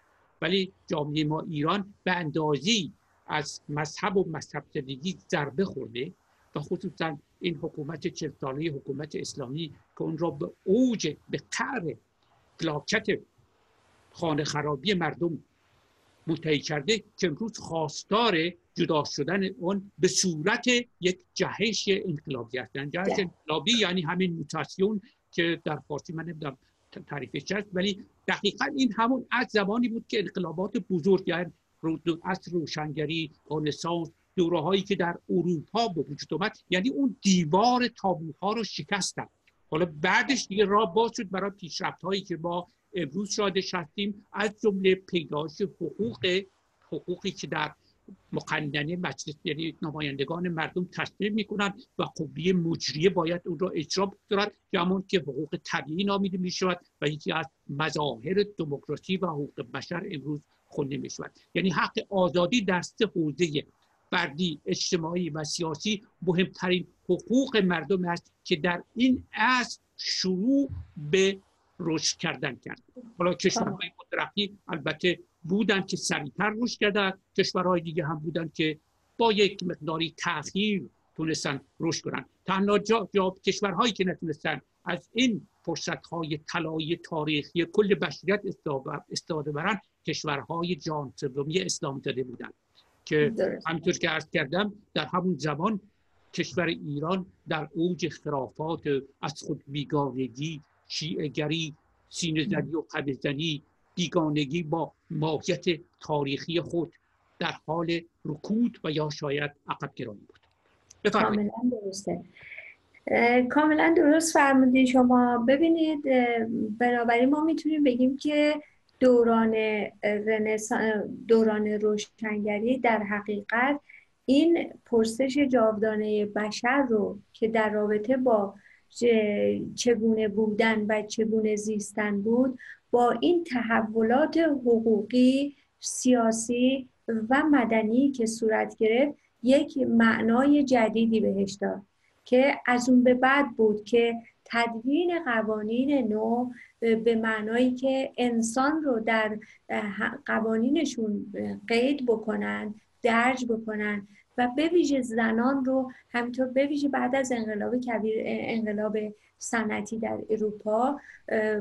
ولی جامعه ما ایران به اندازی از مذهب و مذهب زدگی ضربه خورده و خصوصا این حکومت ساله حکومت اسلامی که اون را به اوج به قعر فلاکت خانه خرابی مردم منتهی کرده که امروز خواستار جدا شدن اون به صورت یک جهش انقلابی هستن. جهش انقلابی یعنی همین موتاسیون که در فارسی من نمی‌دونم تعریفش هست ولی دقیقا این همون از زمانی بود که انقلابات بزرگ یعنی از روشنگری رنسانس دوره هایی که در اروپا به وجود اومد یعنی اون دیوار تابوها رو شکستن. حالا بعدش دیگه راه باز شد برای پیشرفت هایی که ما امروز شادش هستیم از جمله پیدایش حقوق حقوقی که در مقننه مجلس یعنی نمایندگان مردم تصمیم می‌کنن و قوه مجریه باید اون را اجرا بگذارد. همون که حقوق طبیعی نامیده می شود و یکی از مظاهر دموکراسی و حقوق بشر امروز خونده می شود یعنی حق آزادی در سه حوزه فردی اجتماعی و سیاسی مهمترین حقوق مردم است که در این اصل شروع به رشد کردن کرد. حالا کشورهای مترقی البته بودن که سریعتر رشد کردن. کشورهای دیگه هم بودن که با یک مقداری تاخیر تونستن رشد کنن. تنها جا, جا کشورهایی که نتونستن از این فرصتهای طلایی تاریخی کل بشریت استفاده برن کشورهای جان سومی اسلام داده بودن. که همینطور که عرض کردم در همون زمان کشور ایران در اوج خرافات از خود بیگانگی شیعگری سینه زنی و قبل بیگانگی با ماهیت تاریخی خود در حال رکود و یا شاید عقب گرانی بود. کاملا درسته. کاملا درست فرمودید شما ببینید بنابراین ما می‌تونیم بگیم که دوران دوران روشنگری در حقیقت این پرسش جاودانه بشر رو که در رابطه با چگونه بودن و چگونه زیستن بود با این تحولات حقوقی سیاسی و مدنی که صورت گرفت یک معنای جدیدی بهش داد که از اون به بعد بود که تدوین قوانین نو به معنایی که انسان رو در قوانینشون قید بکنن درج بکنن و به ویژه زنان رو همینطور به ویژه بعد از انقلاب کبیر انقلاب صنعتی در اروپا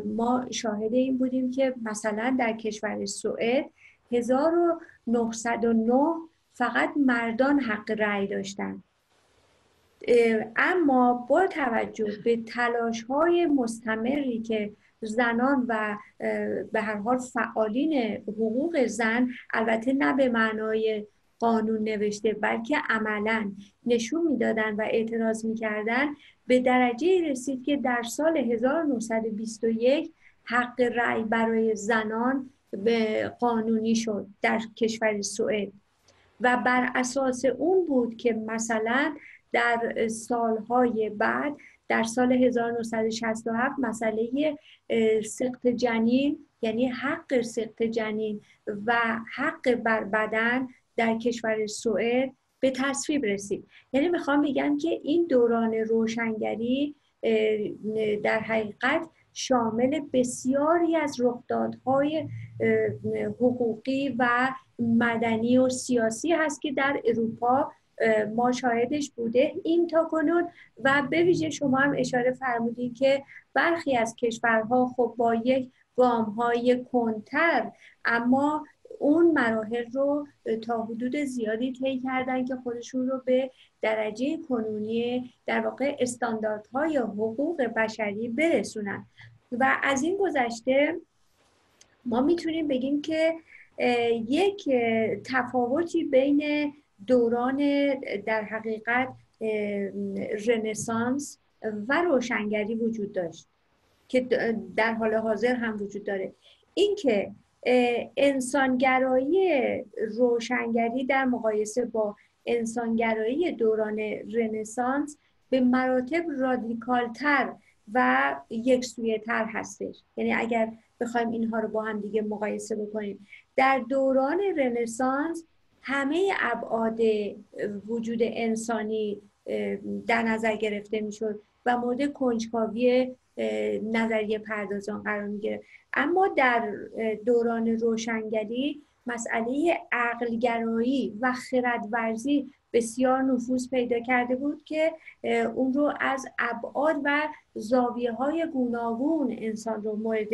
ما شاهد این بودیم که مثلا در کشور سوئد 1909 فقط مردان حق رأی داشتند اما با توجه به تلاش های مستمری که زنان و به هر حال فعالین حقوق زن البته نه به معنای قانون نوشته بلکه عملا نشون می‌دادن و اعتراض می‌کردن به درجه رسید که در سال 1921 حق رأی برای زنان به قانونی شد در کشور سوئد. و بر اساس اون بود که مثلا در سالهای بعد در سال 1967 مسئله سقط جنین یعنی حق سقط جنین و حق بر بدن در کشور سوئد به تصویب رسید یعنی می‌خوام بگم که این دوران روشنگری در حقیقت شامل بسیاری از رخدادهای حقوقی و مدنی و سیاسی هست که در اروپا ما شاهدش بوده. این تا کنون و به ویژه شما هم اشاره فرمودید که برخی از کشورها خب با یک گام های کنتر اما اون مراحل رو تا حدود زیادی طی کردن که خودشون رو به درجه کنونی در واقع استانداردهای حقوق بشری برسونن. و از این گذشته ما می‌تونیم بگیم که یک تفاوتی بین دوران در حقیقت رنسانس و روشنگری وجود داشت که در حال حاضر هم وجود داره. اینکه انسانگرایی روشنگری در مقایسه با انسانگرایی دوران رنسانس به مراتب رادیکالتر و یک تر هستش. یعنی اگر بخوایم اینها رو با هم دیگه مقایسه بکنیم. در دوران رنسانس همه ابعاد وجود انسانی در نظر گرفته می‌شد و مورد کنجکاوی نظریه پردازان قرار می‌گیره. اما در دوران روشنگری مسئله عقلگرایی و خردورزی بسیار نفوذ پیدا کرده بود که اون رو از ابعاد و زاویه های گوناگون انسان رو مورد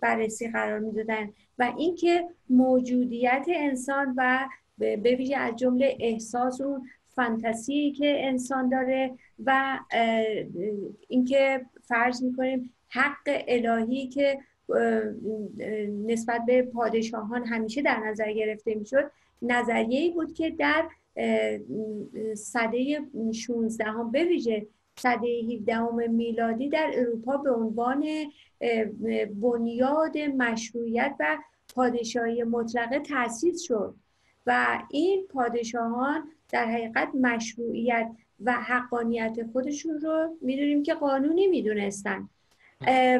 بررسی قرار می‌دادن و اینکه موجودیت انسان و به ویژه از جمله احساس اون فانتزی که انسان داره و اینکه فرض می‌کنیم حق الهی که نسبت به پادشاهان همیشه در نظر گرفته می‌شد نظریه ای بود که در صده 16 هم به ویژه صده 17 میلادی در اروپا به عنوان بنیاد مشروعیت و پادشاهی مطلقه تأسیس شد. و این پادشاهان در حقیقت مشروعیت و حقانیت خودشون رو می‌دونیم که قانونی می‌دونستن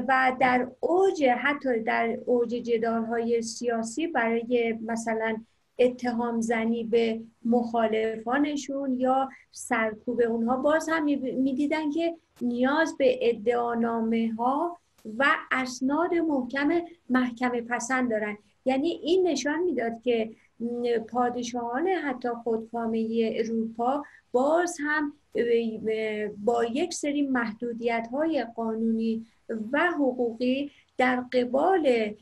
و در اوج حتی در اوج جدال های سیاسی برای مثلا اتهام زنی به مخالفانشون یا سرکوب اونها باز هم می‌دیدن که نیاز به ادعانامه ها و اسناد محکم محکمه پسند دارن. یعنی این نشان می‌داد که پادشاهان حتی خودکامه اروپا باز هم با یک سری محدودیت های قانونی و حقوقی در قبال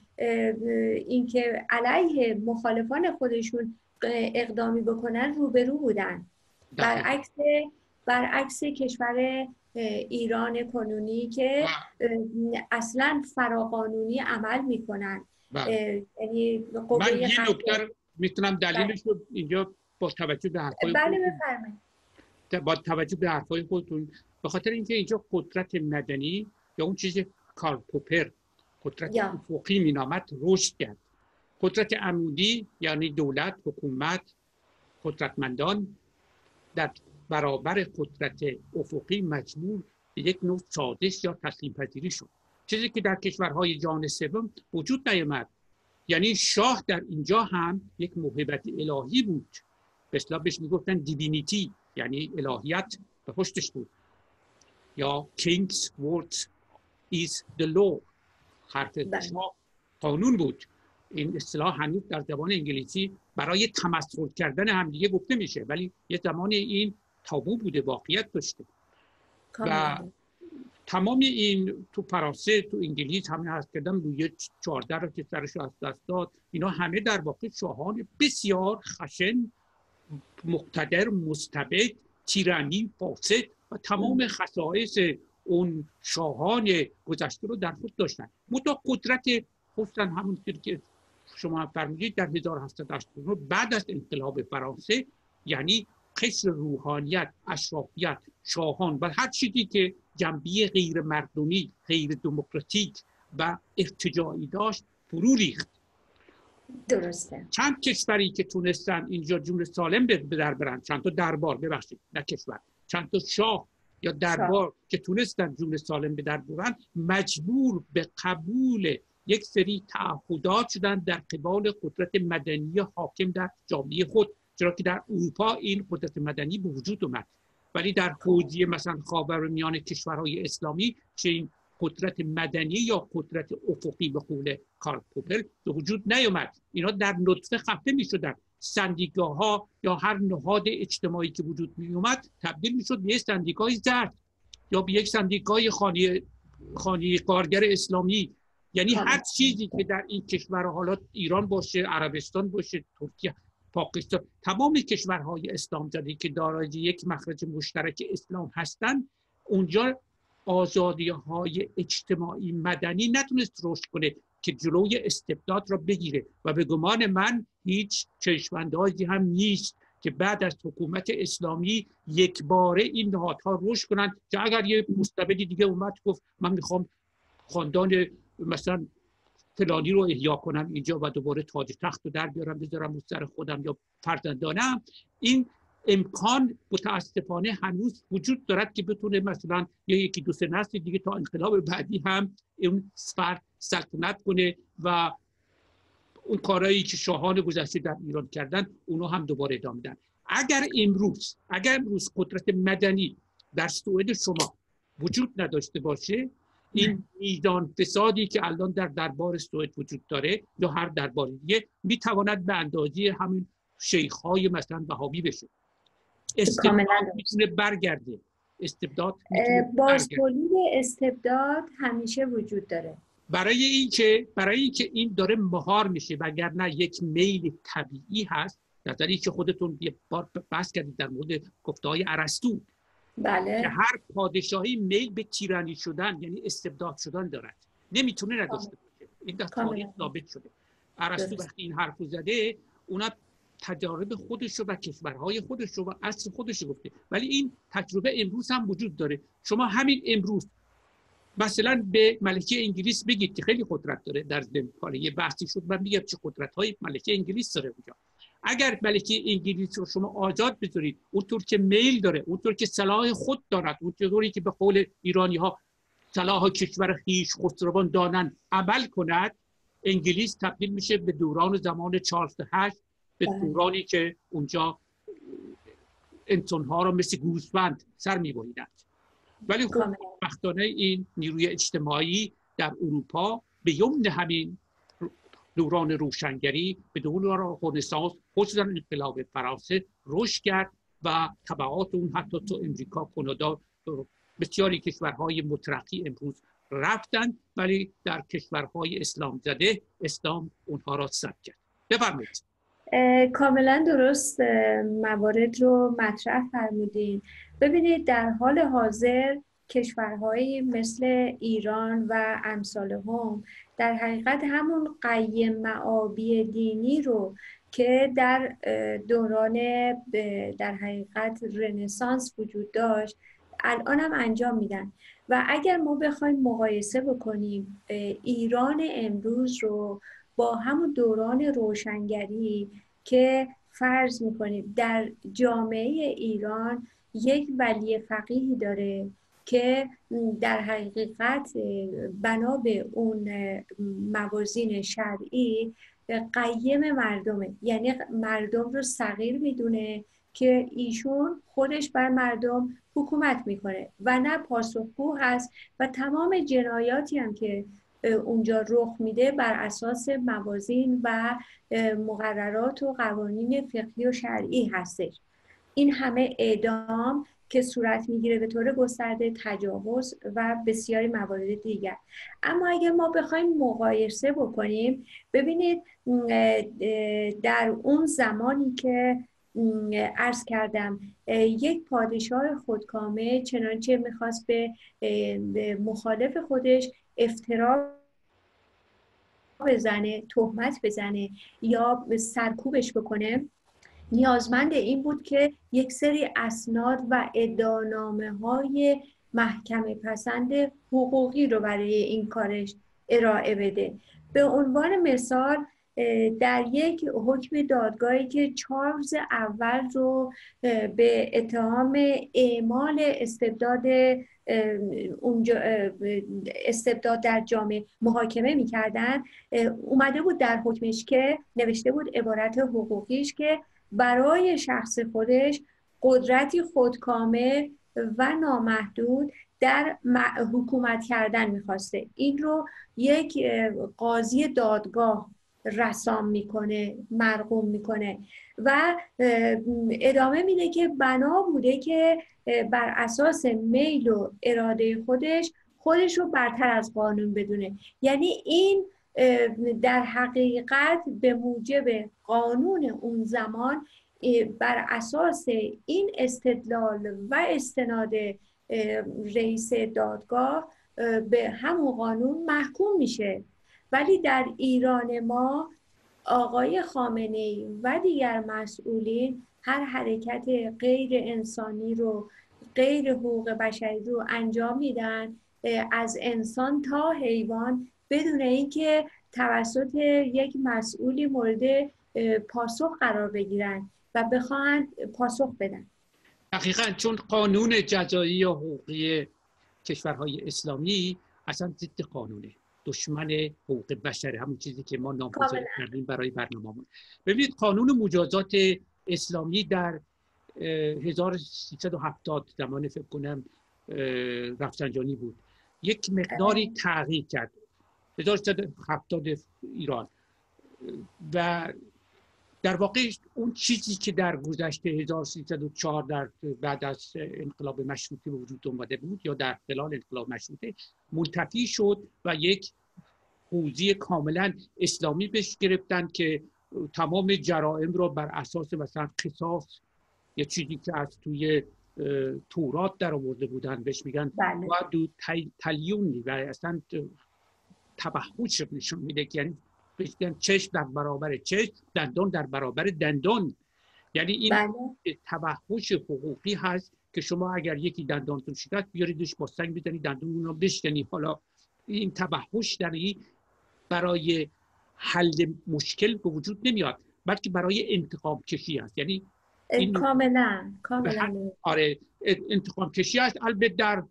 اینکه علیه مخالفان خودشون اقدامی بکنن روبرو بودن برعکس برعکس کشور ایران کنونی که اصلا فراقانونی عمل می‌کنن بله. یعنی من یه نکتر می‌تونم دلیلش رو اینجا با توجه به حرفای بله با توجه به حرفای خودتون به خاطر اینکه اینجا قدرت مدنی یا اون چیز کارل پوپر قدرت افقی مینامد رشد کرد. قدرت عمودی یعنی دولت حکومت قدرتمندان در برابر قدرت افقی مجبور به یک نوع سازش یا تسلیم پذیری شد. چیزی که در کشورهای جهان سوم وجود نیامد. یعنی شاه در اینجا هم یک موهبت الهی بود. به اصطلاح بهش می‌گفتن دیوینیتی یعنی الهیت به پشتش بود. یا king's word is the law. حرف بله. شاه قانون بود. این اصطلاح هنوز در زبان انگلیسی برای تمسخر کردن همدیگه گفته میشه ولی یه زمان این تابو بوده واقعیت داشته. و تمام این تو فرانسه تو انگلیس همه هست کردم روی چهارده رو که سرش از دست داد. اینا همه در واقع شاهان بسیار خشن مقتدر مستبد تیرانی فاسد و تمام خصایص اون شاهان گذشته رو در خود داشتن. متا قدرت خصوصا همون که شما فرمودید در 1789 بعد از انقلاب فرانسه یعنی قصر روحانیت اشرافیت شاهان و هر چیزی که جنبی غیر مردمی غیر دموکراتیک و ارتجاعی داشت فرو ریخت. درسته. چند کشوری که تونستن اینجا جون سالم به در برند چند تا دربار ببخشید نه کشور. چند تا شاه یا دربار که تونستن جون سالم به در برند مجبور به قبول یک سری تعهدات شدن در قبال قدرت مدنی حاکم در جامعه خود. چرا که در اروپا این قدرت مدنی به وجود اومد. ولی در حوزه مثلا میان کشورهای اسلامی چه این قدرت مدنی یا قدرت افقی به قول کارل پوپل به وجود نیومد اینا در نطفه خفته می شدن سندیکاها ها یا هر نهاد اجتماعی که وجود می اومد تبدیل می شد به یک سندیکای زرد یا به یک سندیکای خانی خانی کارگر اسلامی. یعنی هر چیزی که در این کشور حالا ایران باشه عربستان باشه ترکیه پاکستان تمام کشورهای اسلام زده که دارای یک مخرج مشترک اسلام هستند اونجا آزادی های اجتماعی مدنی نتونست رشد کنه که جلوی استبداد را بگیره و به گمان من هیچ چشماندازی هم نیست که بعد از حکومت اسلامی یک باره این نهادها رشد کنند. که اگر یه مستبدی دیگه اومد گفت من می‌خوام خاندان مثلا فلانی رو احیا کنم اینجا و دوباره تاج تخت رو در بیارم بذارم سر خودم یا فرزندانم. این امکان متاسفانه هنوز وجود دارد که بتونه مثلا یا یکی دو سه نسل دیگه تا انقلاب بعدی هم اون فرد سلطنت کنه و اون کارهایی که شاهان گذشته در ایران کردن اونو هم دوباره ادامه دن اگر امروز اگر امروز قدرت مدنی در سوئد شما وجود نداشته باشه این میدان فسادی که الان در دربار سوئد وجود داره یا هر دربار دیگه می‌تواند به اندازه همین شیخ های مثلا وهابی بشه. استبداد می‌تونه برگرده. استبداد بازتولید استبداد همیشه وجود داره. برای اینکه برای اینکه این داره مهار میشه وگرنه یک میل طبیعی هست. نظری که خودتون یه بار بحث کردید در مورد گفته های عرستو بله. که هر پادشاهی میل به تیرانی شدن یعنی استبداد شدن دارد. نمی‌تونه نداشته باشه. این در تاریخ ثابت شده. عرستو وقتی این حرف زده اونا تجارب خودش رو و کشورهای خودش رو و اصل خودش رو گفته. ولی این تجربه امروز هم وجود داره. شما همین امروز مثلا به ملکه انگلیس بگید که خیلی قدرت داره در یه بحثی شد من میگم چه قدرت های ملکه انگلیس داره اونجا. اگر ملکه انگلیس رو شما آزاد بذارید اونطور که میل داره اونطور که صلاح خود دارد اونطوری که به قول ایرانی ها صلاح کشور خیش خسروان دانن عمل کند انگلیس تبدیل میشه به دوران زمان چارلز هشت به بله. دورانی که اونجا انسان ها رو مثل گوسفند سر میبریدند ولی خب وقتانه این نیروی اجتماعی در اروپا به یمن همین دوران روشنگری به دوران رنسانس خصوصا انقلاب فرانسه رشد کرد و طبعات اون حتی تو امریکا کانادا بسیاری کشورهای مترقی امروز رفتن ولی در کشورهای اسلام زده اسلام اونها را ثبت کرد. بفرمایید. کاملا درست موارد رو مطرح فرمودین. ببینید در حال حاضر کشورهایی مثل ایران و امثال هم در حقیقت همون قیم معابی دینی رو که در دوران در حقیقت رنسانس وجود داشت الان هم انجام میدن. و اگر ما بخوایم مقایسه بکنیم ایران امروز رو با همون دوران روشنگری که فرض می‌کنیم در جامعه ایران یک ولی فقیهی داره که در حقیقت بنا به اون موازین شرعی قیم مردمه. یعنی مردم رو صغیر می‌دونه که ایشون خودش بر مردم حکومت می‌کنه و نه پاسخگو هست و تمام جنایاتی هم که اونجا رخ میده بر اساس موازین و مقررات و قوانین فقهی و شرعی هستش. این همه اعدام که صورت می‌گیره به طور گسترده تجاوز و بسیاری موارد دیگر. اما اگر ما بخوایم مقایسه بکنیم ببینید در اون زمانی که ارز کردم یک پادشاه خودکامه چنانچه می‌خواست به مخالف خودش افترا بزنه تهمت بزنه یا سرکوبش بکنه نیازمند این بود که یک سری اسناد و ادانامه های محکمه پسند حقوقی رو برای این کارش ارائه بده. به عنوان مثال در یک حکم دادگاهی که چارلز اول رو به اتهام اعمال استبداد اونجا استبداد در جامعه محاکمه می‌کردن اومده بود در حکمش که نوشته بود عبارت حقوقیش که برای شخص خودش قدرتی خودکامه و نامحدود در حکومت کردن می‌خواسته. این رو یک قاضی دادگاه رسام می‌کنه مرقوم می‌کنه و ادامه میده که بنا بوده که بر اساس میل و اراده خودش خودش رو برتر از قانون بدونه. یعنی این در حقیقت به موجب قانون اون زمان بر اساس این استدلال و استناد رئیس دادگاه به همون قانون محکوم میشه. ولی در ایران ما آقای خامنه ای و دیگر مسئولین هر حرکت غیر انسانی رو غیر حقوق بشری رو انجام میدن از انسان تا حیوان بدون اینکه توسط یک مسئولی مورد پاسخ قرار بگیرن و بخواهند پاسخ بدن. دقیقا چون قانون جزایی و حقوقی کشورهای اسلامی اصلا ضد قانونه. دشمن حقوق بشر همون چیزی که ما نامگذاری کردیم برای برنامه‌مون. ببینید قانون مجازات اسلامی در 1370 زمان فکر کنم رفسنجانی بود. یک مقداری تغییر کرد. 1370 ایران و در واقع اون چیزی که در گذشته 1304 در بعد از انقلاب مشروطه به وجود اومده بود یا در خلال انقلاب مشروطه منتفی شد و یک حوزی کاملا اسلامی بهش گرفتن که تمام جرائم را بر اساس مثلا قصاص یه چیزی که از توی تورات در آورده بودن بهش میگن بله. تلیونی و اصلا تبهوش نشون میده یعنی چشم در برابر چشم دندان در برابر دندان. یعنی این بله. تبهوش حقوقی هست که شما اگر یکی دندانتون شکست بیاریدش با سنگ بزنید دندون اون رو بشکنی. حالا این تبهوش در این برای حل مشکل به وجود نمیاد بلکه برای انتقام کشی است یعنی این کاملا کاملا. آره انتقام کشی است البته در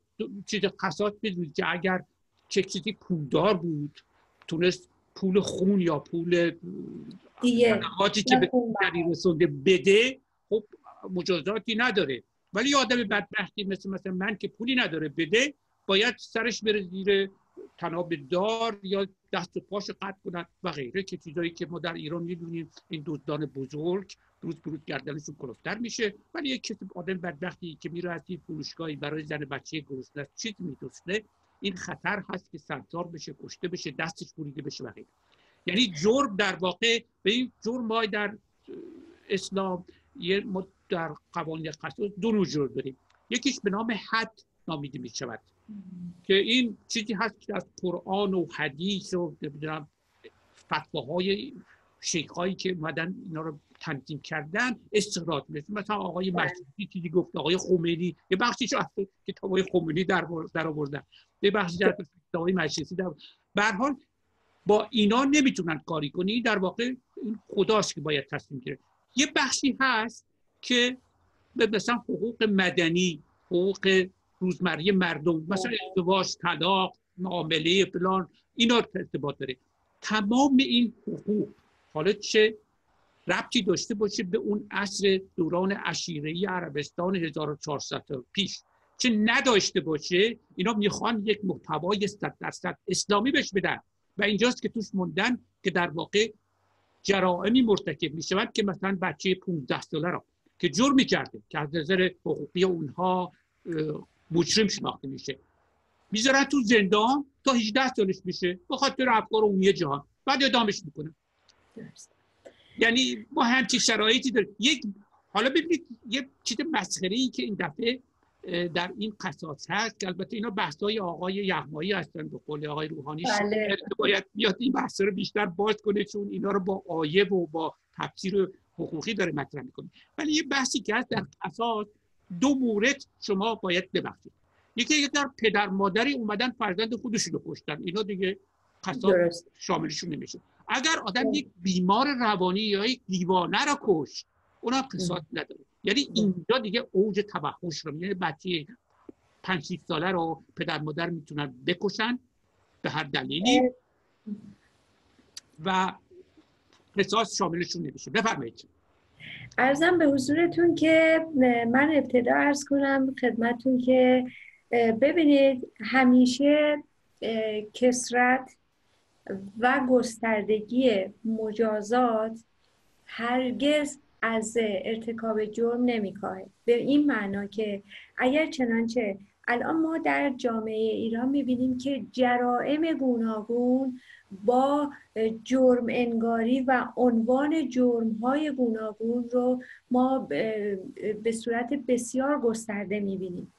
چیز قصاص بدونید که اگر چه چیزی پولدار بود؟ تونست پول خون یا پول صدقاتی که به رسونده بده خب مجازاتی نداره. ولی آدم بدبختی مثل مثل من که پولی نداره بده باید سرش بره زیر تناب دار یا دست و پاش قطع کنن و غیره که چیزایی که ما در ایران می‌دونیم. این دزدان بزرگ روز به روز گردنشون کلفتر میشه. ولی یک کسی آدم بدبختی که میره از این فروشگاهی برای زن بچه گرسنه چیز میدوسته. این خطر هست که سنگسار بشه کشته بشه دستش بریده بشه و یعنی جرم در واقع به این جرم ما در اسلام یه ما در قوانین قصد دو نوع جرم داریم. یکیش به نام حد نامیده می شود که این چیزی هست که از قرآن و حدیث و فتواهای شیخ هایی که اومدن اینا رو تنظیم کردن استقرار مثل مثلا آقای بله. مجلسی چیزی گفت آقای خمینی یه بخشی شو کتاب آقای خمینی در در آوردن. یه بخشی در آقای مجلسی در به حال با اینا نمی‌تونن کاری کنی. در واقع خداست که باید تصمیم گیره یه بخشی هست که مثلا حقوق مدنی حقوق روزمره مردم مثلا ازدواج طلاق معامله فلان اینا ارتباط داره. تمام این حقوق حالا چه ربطی داشته باشه به اون عصر دوران اشیره عربستان 1400 پیش. چه نداشته باشه اینا می‌خوان یک محتوای 100 درصد اسلامی بهش بدن. و اینجاست که توش موندن که در واقع جرائمی مرتکب می‌شوند که مثلا بچه 15 ساله را که جرم کرده که از نظر حقوقی اونها مجرم شناخته میشه. می‌ذارن تو زندان تا 18 سالش میشه. به خاطر افکار عمومی جهان. بعد ادامش می‌کنن یعنی ما همچی شرایطی داریم. یک حالا ببینید یه چیز مسخره ای که این دفعه در این قصاص هست که البته اینا بحث های آقای یغمایی هستن به قول آقای روحانی. بله. باید بیاد این بحث رو بیشتر باز کنه چون اینا رو با آیه و با تفسیر حقوقی داره مطرح می‌کنه. ولی یه بحثی که هست در قصاص دو مورد شما باید ببخشید. یکی در پدر مادری اومدن فرزند خودشون رو کشتن. اینا دیگه قصاص شاملشون نمیشه. اگر آدم یک بیمار روانی یا یک دیوانه را کش اونا قصاص نداره. یعنی اینجا دیگه اوج توحش رو یعنی بچه پنج ساله رو پدر مادر می‌تونن بکشن به هر دلیلی. و قصاص شاملشون نمیشه. بفرمایید. ارزم به حضورتون که من ابتدا ارز کنم خدمتون که ببینید همیشه کسرت و گستردگی مجازات هرگز از ارتکاب جرم نمیکاهه به این معنا که اگر چنانچه الان ما در جامعه ایران می‌بینیم که جرائم گوناگون با جرم انگاری و عنوان جرم های گوناگون رو ما به صورت بسیار گسترده می‌بینیم.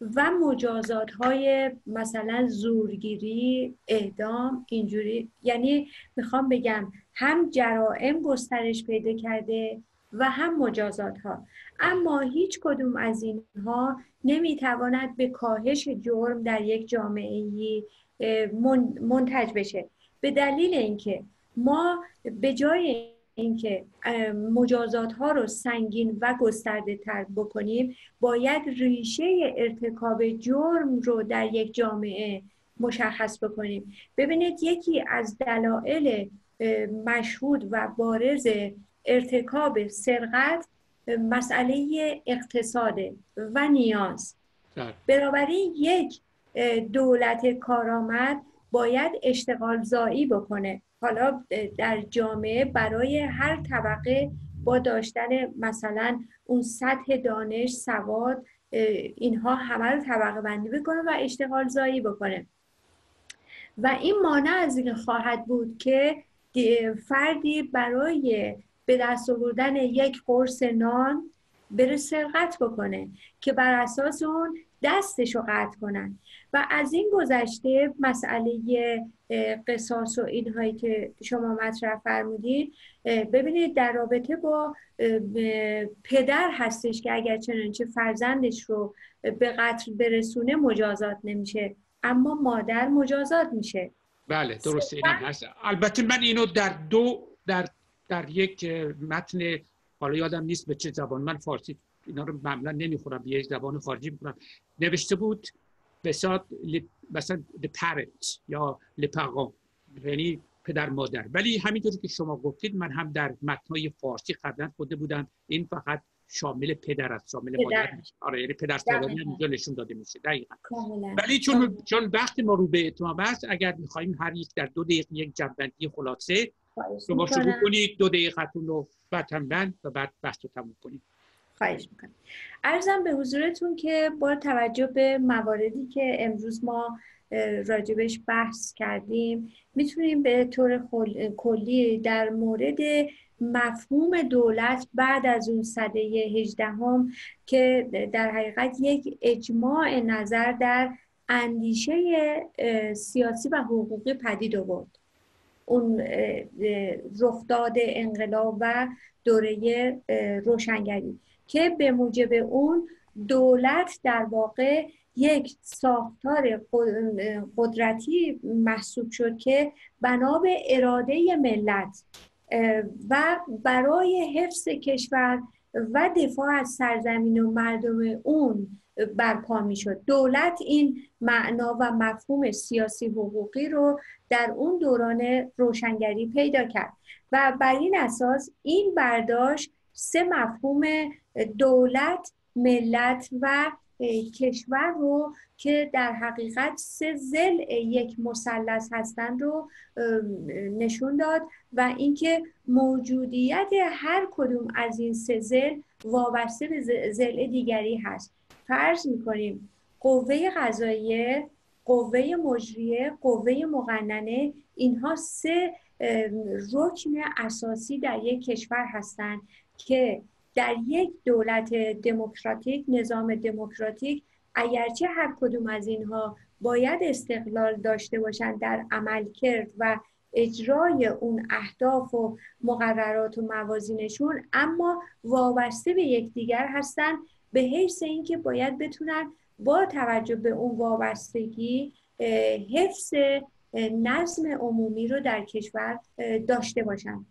و مجازات های مثلا زورگیری اعدام اینجوری. یعنی می‌خوام بگم هم جرائم گسترش پیدا کرده و هم مجازات ها اما هیچ کدوم از اینها نمی‌تواند به کاهش جرم در یک جامعه منتج بشه. به دلیل اینکه ما به جای اینکه مجازات ها رو سنگین و گسترده تر بکنیم باید ریشه ارتکاب جرم رو در یک جامعه مشخص بکنیم. ببینید یکی از دلایل مشهود و بارز ارتکاب سرقت مسئله اقتصاده و نیاز. بله. بنابراین یک دولت کارآمد باید اشتغال زایی بکنه. حالا در جامعه برای هر طبقه با داشتن مثلا اون سطح دانش سواد اینها همه رو طبقه بندی بکنه و اشتغال زایی بکنه. و این مانع از این خواهد بود که فردی برای به دست آوردن یک قرص نان بره سرقت بکنه که بر اساس اون دستش رو قطع کنن. و از این گذشته مسئله قصاص و اینهایی که شما مطرح فرمودید ببینید در رابطه با پدر هستش که اگر چنانچه فرزندش رو به قتل برسونه مجازات نمیشه اما مادر مجازات میشه. بله درسته این هست. البته من اینو در دو در در یک متن حالا یادم نیست به چه زبان من فارسی اینا رو معمولا نمی‌خورم یک زبان خارجی می‌خورم. نوشته بود بسات مثلا the parent یا لپاقان یعنی پدر مادر. ولی همینطوری که شما گفتید من هم در متنهای فارسی قبلا خودده بودم. این فقط شامل پدر است شامل مادر آره یعنی پدر سالاری اینجا نشون داده میشه. دقیقا. ولی چون چون وقت ما رو به اتمام است اگر می‌خوایم هر یک در دو دقیقه یک جنبندی خلاصه شما شروع کنید دو دقیقتون رو بعد و بعد بحث رو تموم کنید. خواهش می‌کنم ارزم به حضورتون که با توجه به مواردی که امروز ما راجبش بحث کردیم می‌تونیم به طور کلی در مورد مفهوم دولت بعد از اون صده هجدهم که در حقیقت یک اجماع نظر در اندیشه سیاسی و حقوقی پدید آورد. اون رخداد انقلاب و دوره روشنگری. که به موجب اون دولت در واقع یک ساختار قدرتی محسوب شد که بنا به اراده ملت و برای حفظ کشور و دفاع از سرزمین و مردم اون برپا می شد دولت این معنا و مفهوم سیاسی حقوقی رو در اون دوران روشنگری پیدا کرد و بر این اساس این برداشت سه مفهوم دولت ملت و کشور رو که در حقیقت سه زل یک مثلث هستند رو نشون داد و اینکه موجودیت هر کدوم از این سه زل وابسته به زل دیگری هست. فرض می‌کنیم قوه قضاییه قوه مجریه قوه مقننه اینها سه رکن اساسی در یک کشور هستند که در یک دولت دموکراتیک نظام دموکراتیک اگرچه هر کدوم از اینها باید استقلال داشته باشند در عمل کرد و اجرای اون اهداف و مقررات و موازینشون اما وابسته به یکدیگر هستند به حیث اینکه باید بتونن با توجه به اون وابستگی حفظ نظم عمومی رو در کشور داشته باشن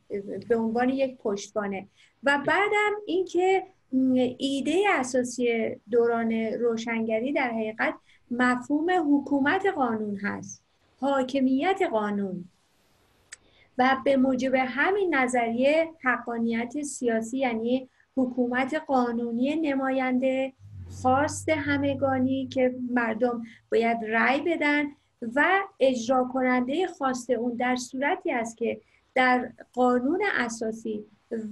به عنوان یک پشتوانه. و بعدم اینکه ایده اساسی دوران روشنگری در حقیقت مفهوم حکومت قانون هست حاکمیت قانون. و به موجب همین نظریه حقانیت سیاسی یعنی حکومت قانونی نماینده خواست همگانی که مردم باید رأی بدن و اجرا کننده خواست اون در صورتی است که در قانون اساسی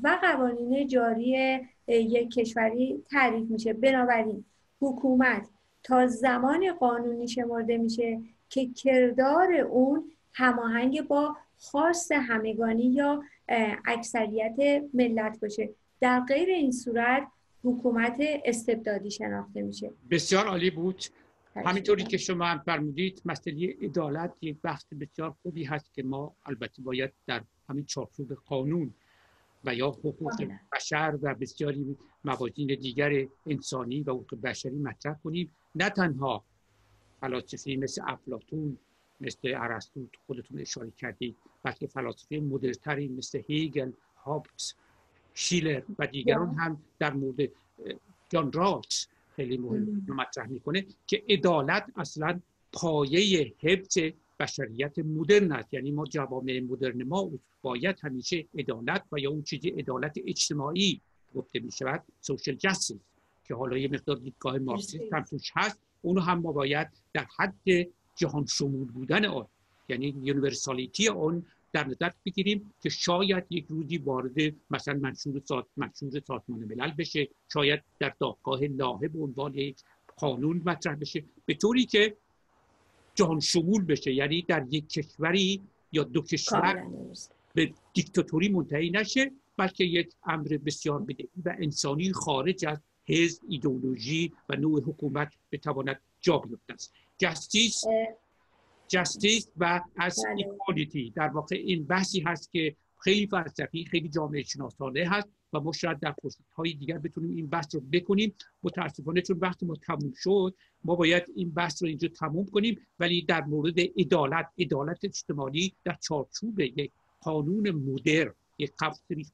و قوانین جاری یک کشوری تعریف میشه. بنابراین حکومت تا زمان قانونی شمرده میشه که کردار اون هماهنگ با خواست همگانی یا اکثریت ملت باشه. در غیر این صورت حکومت استبدادی شناخته میشه. بسیار عالی بود. همینطوری که شما هم فرمودید مسئله عدالت یک بحث بسیار خوبی هست که ما البته باید در همین چارچوب قانون و یا حقوق. بشر و بسیاری موازین دیگر انسانی و حقوق بشری مطرح کنیم. نه تنها فلاسفه مثل افلاتون مثل ارسطو خودتون اشاره کردید بلکه فلاسفه مدرتری مثل هیگل هابس شیلر و دیگران هم در مورد جان رالز خیلی مهم مطرح می‌کنه که عدالت اصلا پایه حفظ بشریت مدرن است. یعنی ما جوامع مدرن ما باید همیشه عدالت و یا اون چیزی عدالت اجتماعی گفته می شود social justice که حالا یه مقدار دیدگاه مارکسیست هم توش هست. اونو هم ما باید در حد جهان شمول بودن آن یعنی universality آن در نظر بگیریم که شاید یک روزی وارد مثلا منشور ساز منشور سازمان ملل بشه شاید در دادگاه لاهه به عنوان یک قانون مطرح بشه. به طوری که جهان شمول بشه یعنی در یک کشوری یا دو کشور به دیکتاتوری منتهی نشه بلکه یک امر بسیار بدهی و انسانی خارج از حزب ایدئولوژی و نوع حکومت بتواند جا بیفته است جستیس جستیس و از ایکوالیتی در واقع این بحثی هست که خیلی فلسفی خیلی جامعه شناسانه هست و ما شاید در فرصت های دیگر بتونیم این بحث رو بکنیم. متاسفانه چون وقت ما تموم شد ما باید این بحث رو اینجا تموم کنیم. ولی در مورد عدالت عدالت اجتماعی در چارچوب یک قانون مدر یک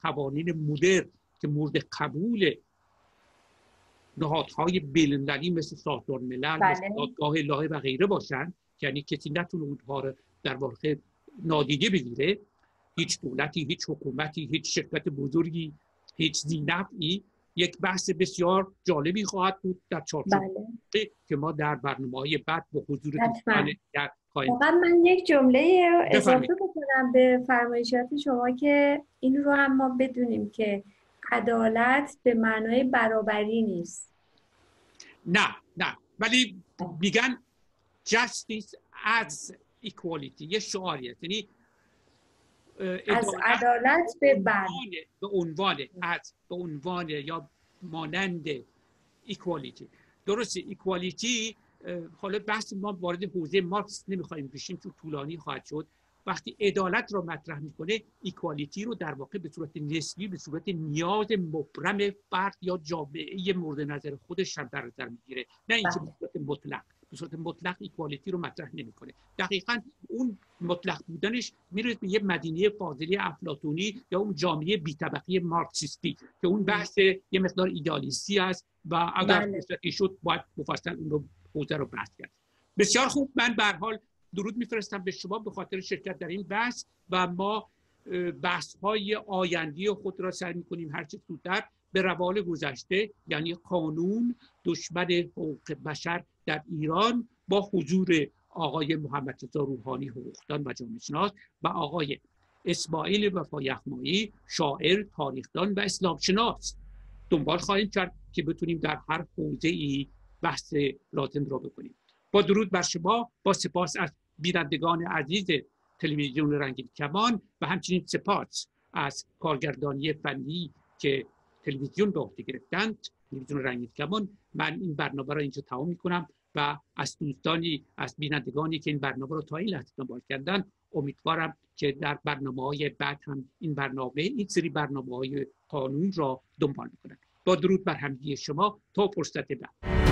قوانین مدر که مورد قبول نهادهای بین‌المللی مثل سازمان ملل بله. مثل دادگاه الهه و غیره باشن. یعنی کسی نتونه اونها رو در واقع نادیده بگیره هیچ دولتی هیچ حکومتی هیچ شرکت بزرگی هیچ زینفعی یک بحث بسیار جالبی خواهد بود در چارچوب بله. که ما در برنامه های بعد با حضور در فقط من یک جمله اضافه بکنم به فرمایشات شما که این رو هم ما بدونیم که عدالت به معنای برابری نیست. نه نه. ولی میگن justice as equality. یه شعاری هست یعنی از عدالت به بر به عنوان از به عنوان یا مانند equality درست equality حالا بحث ما وارد حوزه مارکس نمی‌خوایم بشیم چون طولانی خواهد شد. وقتی عدالت را مطرح می‌کنه equality رو در واقع به صورت نسبی به صورت نیاز مبرم فرد یا جامعه مورد نظر خودش هم در نظر می‌گیره. نه اینکه به صورت مطلق. به صورت مطلق ایکوالیتی رو مطرح نمی‌کنه. دقیقا اون مطلق بودنش میره به یه مدینه فاضلی افلاطونی یا اون جامعه بیطبقی مارکسیستی که اون بحث یه مقدار ایدالیستی است و اگر بله. فرصتی شد باید مفصل اون رو حوزه رو بحث کرد. بسیار خوب. من به حال درود میفرستم به شما به خاطر شرکت در این بحث و ما بحث های آیندی خود را سعی می‌کنیم هرچه زودتر به روال گذشته یعنی قانون دشمن حقوق بشر در ایران با حضور آقای محمد رضا روحانی حقوقدان و جامعه و آقای اسماعیل وفا یخمایی شاعر تاریخدان و اسلام شناس. دنبال خواهیم کرد که بتونیم در هر حوزه ای بحث لازم را بکنیم. با درود بر شما با سپاس از بینندگان عزیز تلویزیون رنگین کمان و همچنین سپاس از کارگردانی فنی که تلویزیون به عهده گرفتند. تلویزیون رنگین کمان من این برنامه را اینجا تمام می‌کنم و از دوستانی از بینندگانی که این برنامه را تا این لحظه دنبال کردن امیدوارم که در برنامه های بعد هم این برنامه این سری برنامه های قانون را دنبال می‌کنند با درود بر همگی شما تا فرصت بعد.